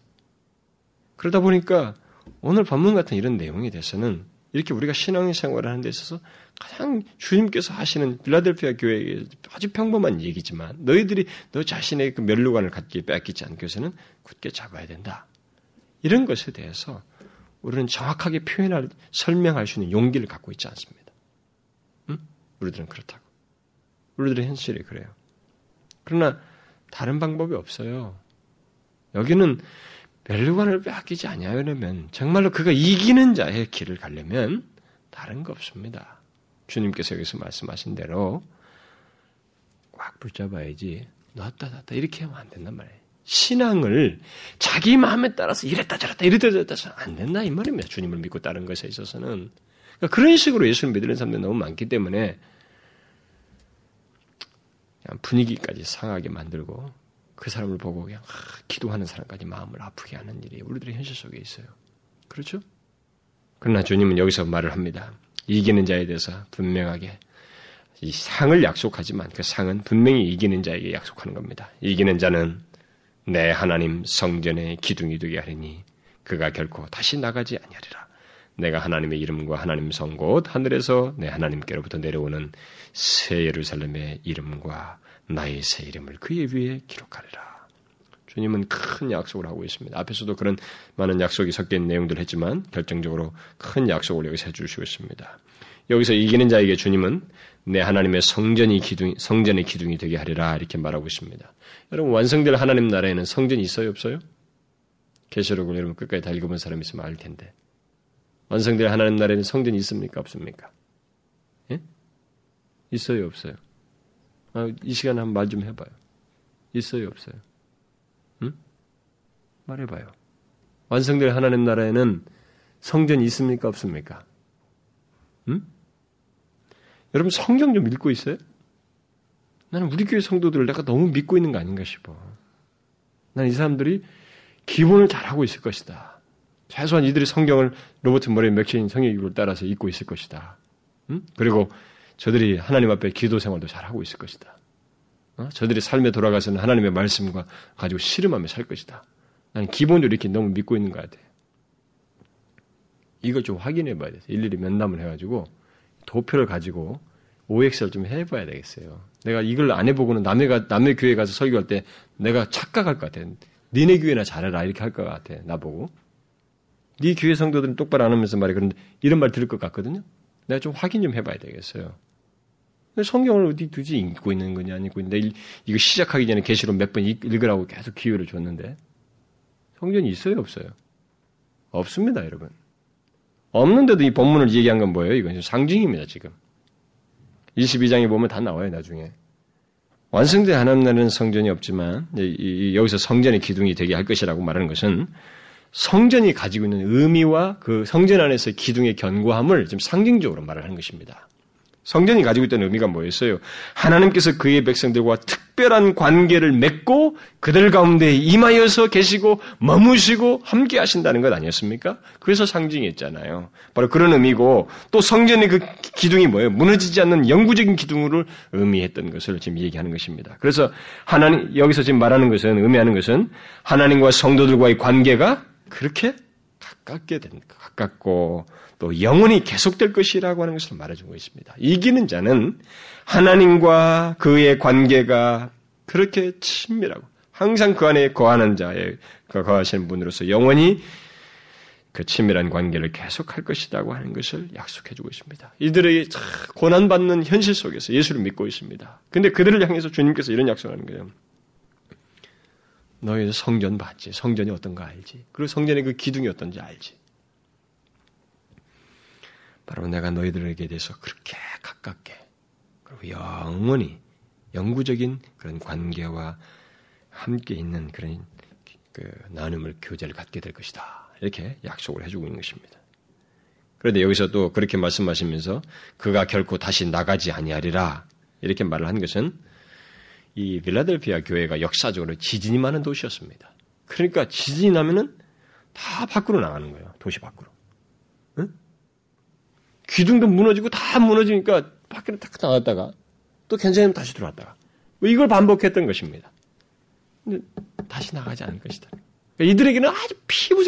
그러다 보니까 오늘 본문 같은 이런 내용에 대해서는 이렇게 우리가 신앙생활을 하는 데 있어서 가장 주님께서 하시는 빌라델피아 교회의 아주 평범한 얘기지만 너희들이 너 자신의 그 멸류관을 갖기 뺏기지 않기 위해서는 굳게 잡아야 된다. 이런 것에 대해서 우리는 정확하게 표현할 설명할 수 있는 용기를 갖고 있지 않습니다. 응? 우리들은 그렇다고. 우리들의 현실이 그래요. 그러나 다른 방법이 없어요. 여기는 멸류관을 빼앗기지 아니하려면 정말로 그가 이기는 자의 길을 가려면 다른 거 없습니다. 주님께서 여기서 말씀하신 대로 꽉 붙잡아야지 놨다 놨다 이렇게 하면 안 된단 말이에요. 신앙을 자기 마음에 따라서 이랬다 저랬다 이랬다 저랬다 안 된다 이 말입니다. 주님을 믿고 따른 것에 있어서는 그러니까 그런 식으로 예수를 믿는 사람들이 너무 많기 때문에 분위기까지 상하게 만들고 그 사람을 보고 그냥 아, 기도하는 사람까지 마음을 아프게 하는 일이 우리들의 현실 속에 있어요. 그렇죠? 그러나 주님은 여기서 말을 합니다. 이기는 자에 대해서 분명하게 이 상을 약속하지만 그 상은 분명히 이기는 자에게 약속하는 겁니다. 이기는 자는 내 하나님 성전의 기둥이 되게 하리니 그가 결코 다시 나가지 아니하리라. 내가 하나님의 이름과 하나님 성곳 하늘에서 내 하나님께로부터 내려오는 새 예루살렘의 이름과 나의 새 이름을 그의 위에 기록하리라. 주님은 큰 약속을 하고 있습니다. 앞에서도 그런 많은 약속이 섞인 내용들을 했지만 결정적으로 큰 약속을 여기서 해주시고 있습니다. 여기서 이기는 자에게 주님은 내 하나님의 성전이 기둥, 성전의 기둥이 되게 하리라 이렇게 말하고 있습니다. 여러분 완성될 하나님 나라에는 성전이 있어요 없어요? 계시록을 여러분 끝까지 다 읽어본 사람이 있으면 알 텐데 완성될 하나님 나라에는 성전이 있습니까 없습니까? 예? 있어요 없어요? 아, 이 시간에 한번 말좀 해봐요. 있어요, 없어요? 응? 말해봐요. 완성될 하나님 나라에는 성전이 있습니까, 없습니까? 응? 여러분 성경 좀 읽고 있어요? 나는 우리 교회 성도들을 내가 너무 믿고 있는 거 아닌가 싶어. 난 이 사람들이 기본을 잘하고 있을 것이다. 최소한 이들이 성경을 로버트 머리 맥체인 성경을 따라서 읽고 있을 것이다. 응? 그리고 저들이 하나님 앞에 기도 생활도 잘 하고 있을 것이다. 어? 저들이 삶에 돌아가서는 하나님의 말씀과 가지고 씨름하며 살 것이다. 나는 기본적으로 이렇게 너무 믿고 있는 것 같아. 이걸 좀 확인해 봐야 돼. 일일이 면담을 해가지고 도표를 가지고 OX를 좀 해봐야 되겠어요. 내가 이걸 안 해보고는 남의, 가, 남의 교회 가서 설교할 때 내가 착각할 것 같아. 니네 교회나 잘해라. 이렇게 할 것 같아. 나보고. 네 교회 성도들은 똑바로 안 하면서 말이야. 그런데 이런 말 들을 것 같거든요. 내가 좀 확인 좀 해봐야 되겠어요. 성경을 어디 두지 읽고 있는 거냐 안 읽고 있는데 이거 시작하기 전에 계시로 몇번 읽으라고 계속 기회를 줬는데 성경이 있어요 없어요? 없습니다 여러분. 없는데도 이 본문을 얘기한 건 뭐예요? 이건 상징입니다 지금. 22장에 보면 다 나와요 나중에. 완성된 하나님 나라는 성전이 없지만 여기서 성전의 기둥이 되게 할 것이라고 말하는 것은 성전이 가지고 있는 의미와 그 성전 안에서의 기둥의 견고함을 좀 상징적으로 말을 하는 것입니다. 성전이 가지고 있던 의미가 뭐였어요? 하나님께서 그의 백성들과 특 별한 관계를 맺고 그들 가운데 임하여서 계시고 머무시고 함께 하신다는 것 아니었습니까? 그래서 상징했잖아요. 바로 그런 의미고 또 성전의 그 기둥이 뭐예요? 무너지지 않는 영구적인 기둥으로 의미했던 것을 지금 얘기하는 것입니다. 그래서 하나님 여기서 지금 말하는 것은 의미하는 것은 하나님과 성도들과의 관계가 그렇게 가깝게 된 가깝고 또 영원히 계속될 것이라고 하는 것을 말해주고 있습니다. 이기는 자는 하나님과 그의 관계가 그렇게 친밀하고 항상 그 안에 거하는 자의 그 거하시는 분으로서 영원히 그 친밀한 관계를 계속할 것이라고 하는 것을 약속해주고 있습니다. 이들의 고난받는 현실 속에서 예수를 믿고 있습니다. 근데 그들을 향해서 주님께서 이런 약속하는 거예요. 너희 성전 봤지? 성전이 어떤가 알지? 그리고 성전의 그 기둥이 어떤지 알지? 바로 내가 너희들에게 대해서 그렇게 가깝게 그리고 영원히 영구적인 그런 관계와 함께 있는 그런 그 나눔을 교제를 갖게 될 것이다. 이렇게 약속을 해주고 있는 것입니다. 그런데 여기서 또 그렇게 말씀하시면서 그가 결코 다시 나가지 아니하리라 이렇게 말을 한 것은 이 빌라델피아 교회가 역사적으로 지진이 많은 도시였습니다. 그러니까 지진이 나면은 다 밖으로 나가는 거예요. 도시 밖으로. 기둥도 무너지고 다 무너지니까 밖으로 탁 나갔다가 또 괜찮으면 다시 들어왔다가 뭐 이걸 반복했던 것입니다. 근데 다시 나가지 않을 것이다. 그러니까 이들에게는 아주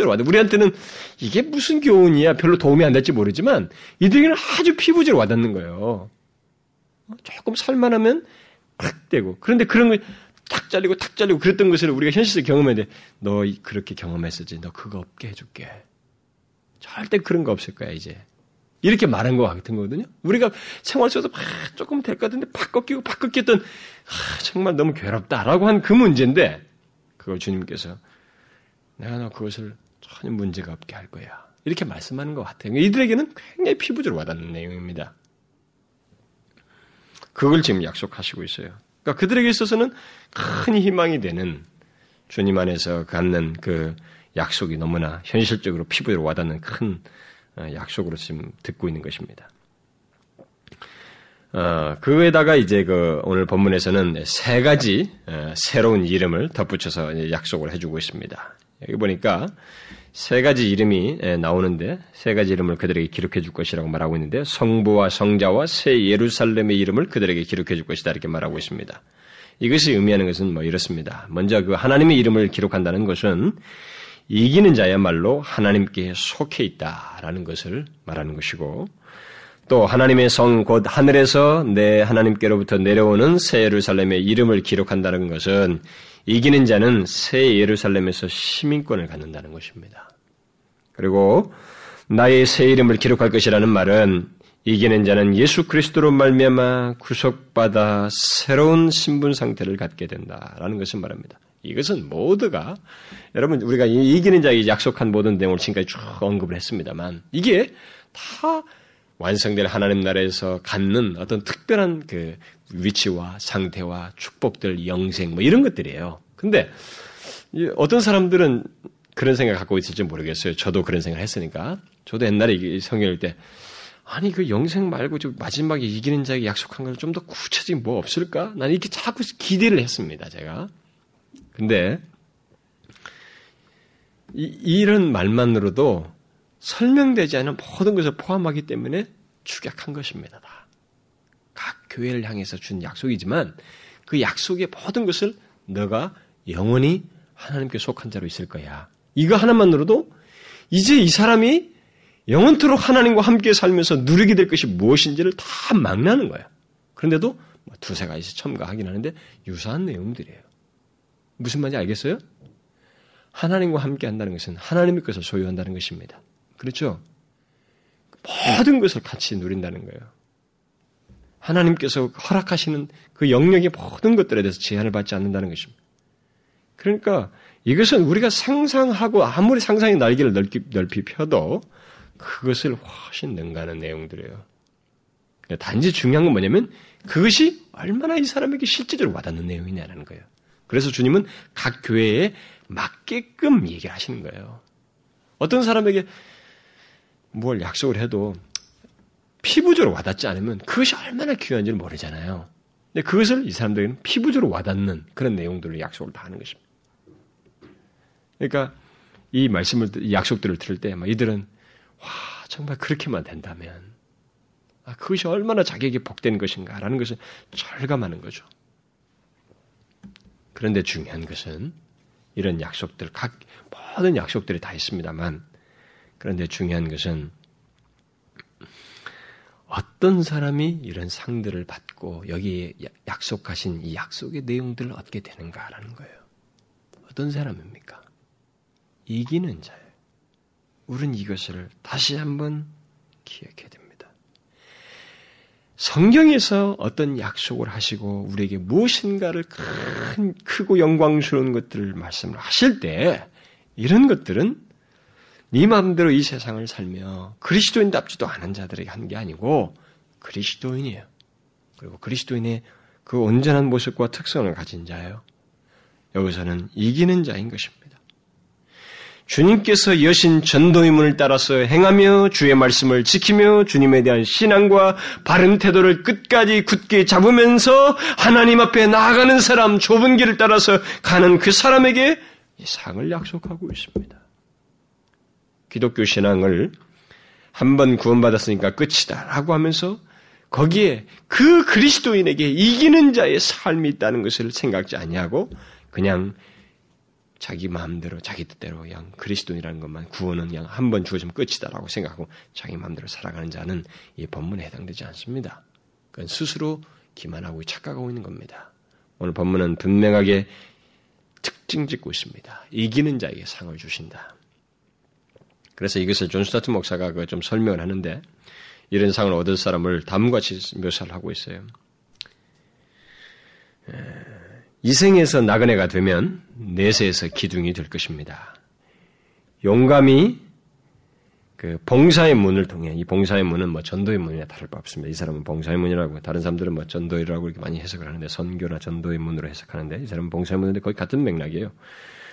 와닿아. 우리한테는 이게 무슨 교훈이야 별로 도움이 안 될지 모르지만 이들에게는 아주 피부적으로 와닿는 거예요. 조금 살만하면 탁 되고 그런데 그런 걸 탁 잘리고 탁 잘리고 그랬던 것을 우리가 현실에서 경험했는데 너 그렇게 경험했었지 너 그거 없게 해줄게 절대 그런 거 없을 거야 이제 이렇게 말한 것 같은 거거든요. 우리가 생활 속에서 막 조금 될 것 같은데 팍 꺾이고 팍 꺾였던 아, 정말 너무 괴롭다라고 한 그 문제인데 그걸 주님께서 내가 너 그것을 전혀 문제가 없게 할 거야. 이렇게 말씀하는 것 같아요. 이들에게는 굉장히 피부적으로 와닿는 내용입니다. 그걸 지금 약속하시고 있어요. 그러니까 그들에게 있어서는 큰 희망이 되는 주님 안에서 갖는 그 약속이 너무나 현실적으로 피부로 와닿는 큰 어, 약속으로 지금 듣고 있는 것입니다. 어, 그에다가 이제 그 오늘 본문에서는 세 가지 어, 새로운 이름을 덧붙여서 약속을 해주고 있습니다. 여기 보니까 세 가지 이름이 나오는데 세 가지 이름을 그들에게 기록해 줄 것이라고 말하고 있는데 성부와 성자와 새 예루살렘의 이름을 그들에게 기록해 줄 것이다 이렇게 말하고 있습니다. 이것이 의미하는 것은 뭐 이렇습니다. 먼저 그 하나님의 이름을 기록한다는 것은 이기는 자야말로 하나님께 속해 있다라는 것을 말하는 것이고 또 하나님의 성 곧 하늘에서 내 하나님께로부터 내려오는 새 예루살렘의 이름을 기록한다는 것은 이기는 자는 새 예루살렘에서 시민권을 갖는다는 것입니다. 그리고 나의 새 이름을 기록할 것이라는 말은 이기는 자는 예수 그리스도로 말미암아 구속받아 새로운 신분 상태를 갖게 된다라는 것을 말합니다. 이것은 모두가 여러분 우리가 이기는 자에게 약속한 모든 내용을 지금까지 쭉 언급을 했습니다만 이게 다 완성될 하나님 나라에서 갖는 어떤 특별한 그 위치와 상태와 축복들, 영생 뭐 이런 것들이에요. 근데 어떤 사람들은 그런 생각 갖고 있을지 모르겠어요. 저도 그런 생각을 했으니까. 저도 옛날에 성경일 때 아니 그 영생 말고 좀 마지막에 이기는 자에게 약속한 걸 좀 더 구체적인 뭐 없을까? 난 이렇게 자꾸 기대를 했습니다. 제가. 근데 이, 이런 말만으로도 설명되지 않은 모든 것을 포함하기 때문에 축약한 것입니다. 다. 각 교회를 향해서 준 약속이지만 그 약속의 모든 것을 너가 영원히 하나님께 속한 자로 있을 거야. 이거 하나만으로도 이제 이 사람이 영원토록 하나님과 함께 살면서 누리게 될 것이 무엇인지를 다 막나는 거야. 그런데도 뭐 두세 가지 첨가하긴 하는데 유사한 내용들이에요. 무슨 말인지 알겠어요? 하나님과 함께 한다는 것은 하나님의 것을 소유한다는 것입니다. 그렇죠? 모든 것을 같이 누린다는 거예요. 하나님께서 허락하시는 그 영역의 모든 것들에 대해서 제한을 받지 않는다는 것입니다. 그러니까 이것은 우리가 상상하고 아무리 상상의 날개를 넓히, 넓히 펴도 그것을 훨씬 능가하는 내용들이에요. 그러니까 단지 중요한 건 뭐냐면 그것이 얼마나 이 사람에게 실제적으로 와닿는 내용이냐라는 거예요. 그래서 주님은 각 교회에 맞게끔 얘기를 하시는 거예요. 어떤 사람에게 뭘 약속을 해도 피부적으로 와닿지 않으면 그것이 얼마나 귀한지를 모르잖아요. 근데 그것을 이 사람들에게는 피부적으로 와닿는 그런 내용들을 약속을 다 하는 것입니다. 그러니까 이 말씀을, 이 약속들을 들을 때 이들은 와, 정말 그렇게만 된다면 아, 그것이 얼마나 자기에게 복된 것인가라는 것을 절감하는 거죠. 그런데 중요한 것은 이런 약속들, 각, 모든 약속들이 다 있습니다만, 그런데 중요한 것은 어떤 사람이 이런 상들을 받고 여기에 약속하신 이 약속의 내용들을 얻게 되는가라는 거예요. 어떤 사람입니까? 이기는 자예요. 우리는 이것을 다시 한번 기억해야 됩니다. 성경에서 어떤 약속을 하시고 우리에게 무엇인가를 큰, 크고 영광스러운 것들을 말씀을 하실 때 이런 것들은 네 마음대로 이 세상을 살며 그리스도인답지도 않은 자들에게 한 게 아니고 그리스도인이에요. 그리고 그리스도인의 그 온전한 모습과 특성을 가진 자예요. 여기서는 이기는 자인 것입니다. 주님께서 여신 전도의 문을 따라서 행하며 주의 말씀을 지키며 주님에 대한 신앙과 바른 태도를 끝까지 굳게 잡으면서 하나님 앞에 나아가는 사람 좁은 길을 따라서 가는 그 사람에게 이 상을 약속하고 있습니다. 기독교 신앙을 한 번 구원받았으니까 끝이다라고 하면서 거기에 그 그리스도인에게 이기는 자의 삶이 있다는 것을 생각지 아니하고 그냥 자기 마음대로 자기 뜻대로 그냥 그리스도인이라는 것만 구원은 그냥 한 번 주어지면 끝이다라고 생각하고 자기 마음대로 살아가는 자는 이 본문에 해당되지 않습니다. 그건 스스로 기만하고 착각하고 있는 겁니다. 오늘 본문은 분명하게 특징 짓고 있습니다. 이기는 자에게 상을 주신다. 그래서 이것을 존 스토트 목사가 그 좀 설명을 하는데 이런 상을 얻을 사람을 다음과 같이 묘사를 하고 있어요. 이생에서 나그네가 되면 내세에서 기둥이 될 것입니다. 용감히 그 봉사의 문을 통해 이 봉사의 문은 뭐 전도의 문이나 다를 바 없습니다. 이 사람은 봉사의 문이라고 다른 사람들은 뭐 전도이라고 이렇게 많이 해석을 하는데 선교나 전도의 문으로 해석하는데 이 사람은 봉사의 문인데 거의 같은 맥락이에요.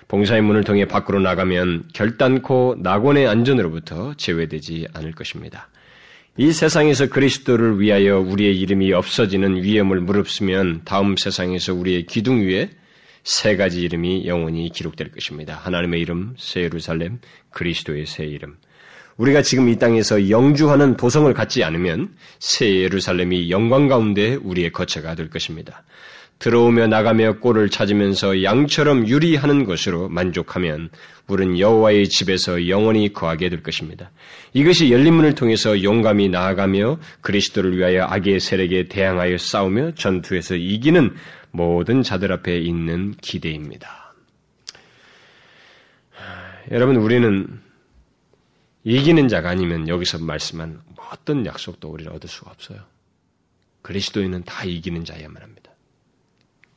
봉사의 문을 통해 밖으로 나가면 결단코 낙원의 안전으로부터 제외되지 않을 것입니다. 이 세상에서 그리스도를 위하여 우리의 이름이 없어지는 위험을 무릅쓰면 다음 세상에서 우리의 기둥 위에 세 가지 이름이 영원히 기록될 것입니다. 하나님의 이름, 새 예루살렘, 그리스도의 새 이름. 우리가 지금 이 땅에서 영주하는 도성을 갖지 않으면 새 예루살렘이 영광 가운데 우리의 거처가 될 것입니다. 들어오며 나가며 꼴을 찾으면서 양처럼 유리하는 것으로 만족하면 우리는 여호와의 집에서 영원히 거하게 될 것입니다. 이것이 열린 문을 통해서 용감히 나아가며 그리스도를 위하여 악의 세력에 대항하여 싸우며 전투에서 이기는 모든 자들 앞에 있는 기대입니다. 여러분 우리는 이기는 자가 아니면 여기서 말씀한 어떤 약속도 우리를 얻을 수가 없어요. 그리스도인은 다 이기는 자야만 합니다.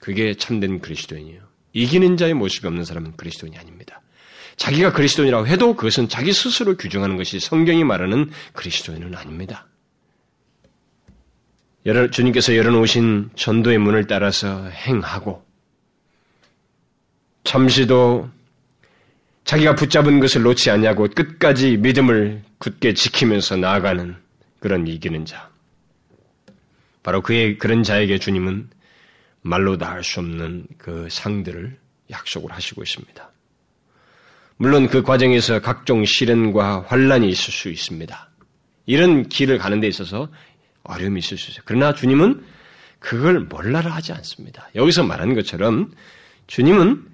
그게 참된 그리스도인이에요. 이기는 자의 모습이 없는 사람은 그리스도인이 아닙니다. 자기가 그리스도인이라고 해도 그것은 자기 스스로 규정하는 것이 성경이 말하는 그리스도인은 아닙니다. 주님께서 열어놓으신 전도의 문을 따라서 행하고 잠시도 자기가 붙잡은 것을 놓지 않냐고 끝까지 믿음을 굳게 지키면서 나아가는 그런 이기는 자. 바로 그의 그런 자에게 주님은 말로 다 할 수 없는 그 상들을 약속을 하시고 있습니다. 물론 그 과정에서 각종 시련과 환란이 있을 수 있습니다. 이런 길을 가는 데 있어서 어려움이 있을 수 있어요. 그러나 주님은 그걸 몰라라 하지 않습니다. 여기서 말하는 것처럼 주님은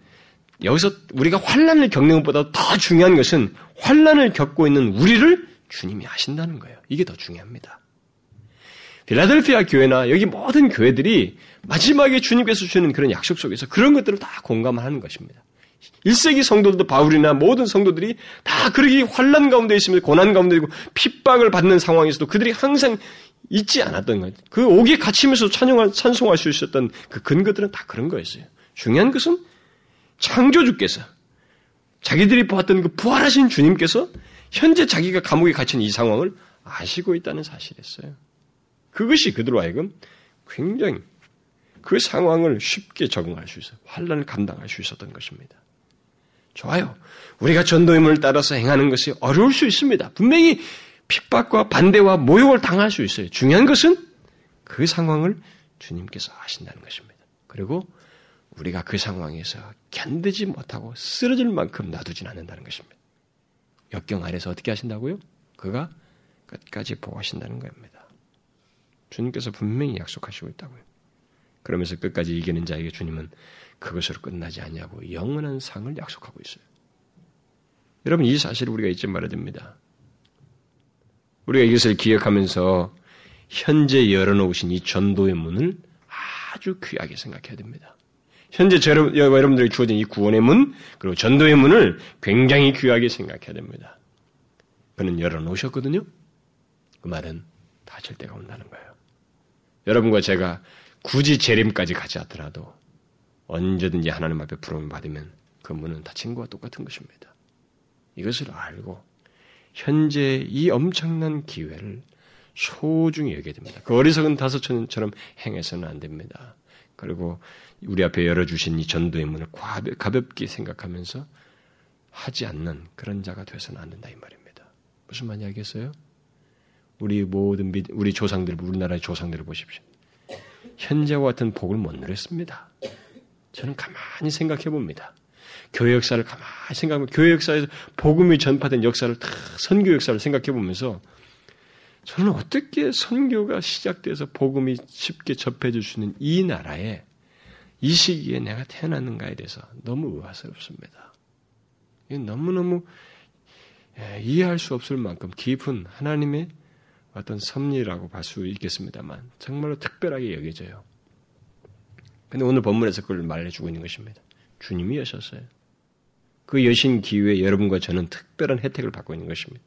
여기서 우리가 환란을 겪는 것보다 더 중요한 것은 환란을 겪고 있는 우리를 주님이 아신다는 거예요. 이게 더 중요합니다. 빌라델피아 교회나 여기 모든 교회들이 마지막에 주님께서 주시는 그런 약속 속에서 그런 것들을 다 공감하는 것입니다. 1세기 성도들도 바울이나 모든 성도들이 다 그러기 환란 가운데 있으면서 고난 가운데 있고 핍박을 받는 상황에서도 그들이 항상 잊지 않았던 거예요. 그 옥에 갇히면서 찬양할, 찬송할 수 있었던 그 근거들은 다 그런 거였어요. 중요한 것은 창조주께서 자기들이 보았던 그 부활하신 주님께서 현재 자기가 감옥에 갇힌 이 상황을 아시고 있다는 사실이었어요. 그것이 그들로 하여금 굉장히 그 상황을 쉽게 적응할 수 있어요. 환란을 감당할 수 있었던 것입니다. 좋아요. 우리가 전도의 문을 따라서 행하는 것이 어려울 수 있습니다. 분명히 핍박과 반대와 모욕을 당할 수 있어요. 중요한 것은 그 상황을 주님께서 하신다는 것입니다. 그리고 우리가 그 상황에서 견디지 못하고 쓰러질 만큼 놔두진 않는다는 것입니다. 역경 아래서 어떻게 하신다고요? 그가 끝까지 보호하신다는 겁니다. 주님께서 분명히 약속하시고 있다고요. 그러면서 끝까지 이기는 자에게 주님은 그것으로 끝나지 않냐고 영원한 상을 약속하고 있어요. 여러분 이 사실을 우리가 잊지 말아야 됩니다. 우리가 이것을 기억하면서 현재 열어놓으신 이 전도의 문을 아주 귀하게 생각해야 됩니다. 현재 여러분들이 주어진 이 구원의 문, 그리고 전도의 문을 굉장히 귀하게 생각해야 됩니다. 그는 열어놓으셨거든요? 그 말은 다칠 때가 온다는 거예요. 여러분과 제가 굳이 재림까지 가지 않더라도 언제든지 하나님 앞에 부름을 받으면 그 문은 닫힌 것과 똑같은 것입니다. 이것을 알고 현재 이 엄청난 기회를 소중히 여겨야 됩니다. 그 어리석은 다섯처럼 행해서는 안 됩니다. 그리고 우리 앞에 열어주신 이 전도의 문을 가볍게 생각하면서 하지 않는 그런 자가 되어서는 안 된다 이 말입니다. 무슨 말인지 알겠어요? 우리 모든 우리 조상들, 우리나라의 조상들을 보십시오. 현재와 같은 복을 못 누렸습니다. 저는 가만히 생각해 봅니다. 교회 역사를 가만히 생각하면 교회 역사에서 복음이 전파된 역사를 다 선교 역사를 생각해 보면서 저는 어떻게 선교가 시작돼서 복음이 쉽게 접해질 수 있는 이 나라에 이 시기에 내가 태어났는가에 대해서 너무 의아스럽습니다. 너무너무 예, 이해할 수 없을 만큼 깊은 하나님의 어떤 섭리라고 볼 수 있겠습니다만 정말로 특별하게 여겨져요. 근데 오늘 본문에서 그걸 말해주고 있는 것입니다. 주님이 여셨어요. 그 여신 기회에 여러분과 저는 특별한 혜택을 받고 있는 것입니다.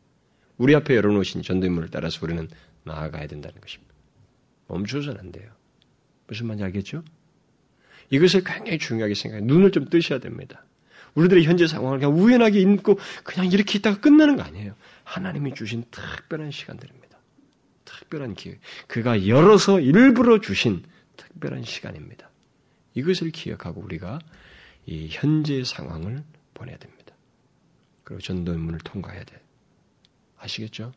우리 앞에 열어놓으신 전도인물을 따라서 우리는 나아가야 된다는 것입니다. 멈춰서는 안 돼요. 무슨 말인지 알겠죠? 이것을 굉장히 중요하게 생각해요. 눈을 좀 뜨셔야 됩니다. 우리들의 현재 상황을 그냥 우연하게 읽고 그냥 이렇게 있다가 끝나는 거 아니에요. 하나님이 주신 특별한 시간들입니다. 특별한 기회. 그가 열어서 일부러 주신 특별한 시간입니다. 이것을 기억하고 우리가 이 현재 상황을 보내야 됩니다. 그리고 전도의 문을 통과해야 돼. 아시겠죠?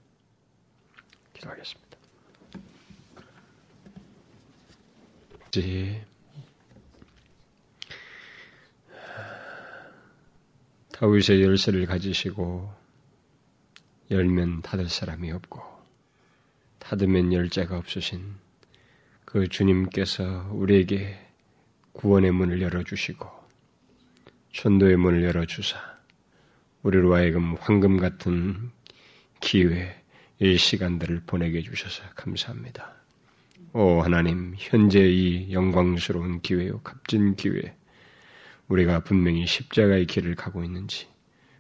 기도하겠습니다. 이제 다윗의 열쇠를 가지시고 열면 닫을 사람이 없고 닫으면 열쇠가 없으신 그 주님께서 우리에게 구원의 문을 열어주시고 전도의 문을 열어주사 우리로 하여금 황금 같은 기회, 이 시간들을 보내게 해주셔서 감사합니다. 오 하나님, 현재 이 영광스러운 기회요, 값진 기회, 우리가 분명히 십자가의 길을 가고 있는지,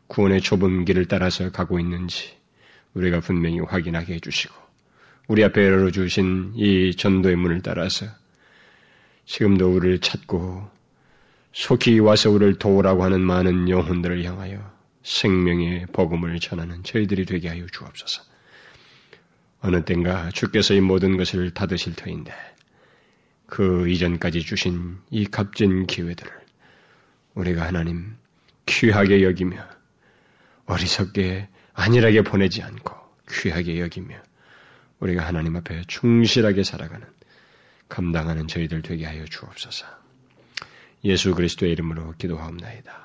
구원의 좁은 길을 따라서 가고 있는지, 우리가 분명히 확인하게 해주시고, 우리 앞에 열어주신 이 전도의 문을 따라서 지금도 우리를 찾고 속히 와서 우리를 도우라고 하는 많은 영혼들을 향하여 생명의 복음을 전하는 저희들이 되게 하여 주옵소서. 어느 땐가 주께서 이 모든 것을 닫으실 터인데 그 이전까지 주신 이 값진 기회들을 우리가 하나님 귀하게 여기며 어리석게 안일하게 보내지 않고 귀하게 여기며 우리가 하나님 앞에 충실하게 살아가는 감당하는 저희들 되게 하여 주옵소서. 예수 그리스도의 이름으로 기도하옵나이다.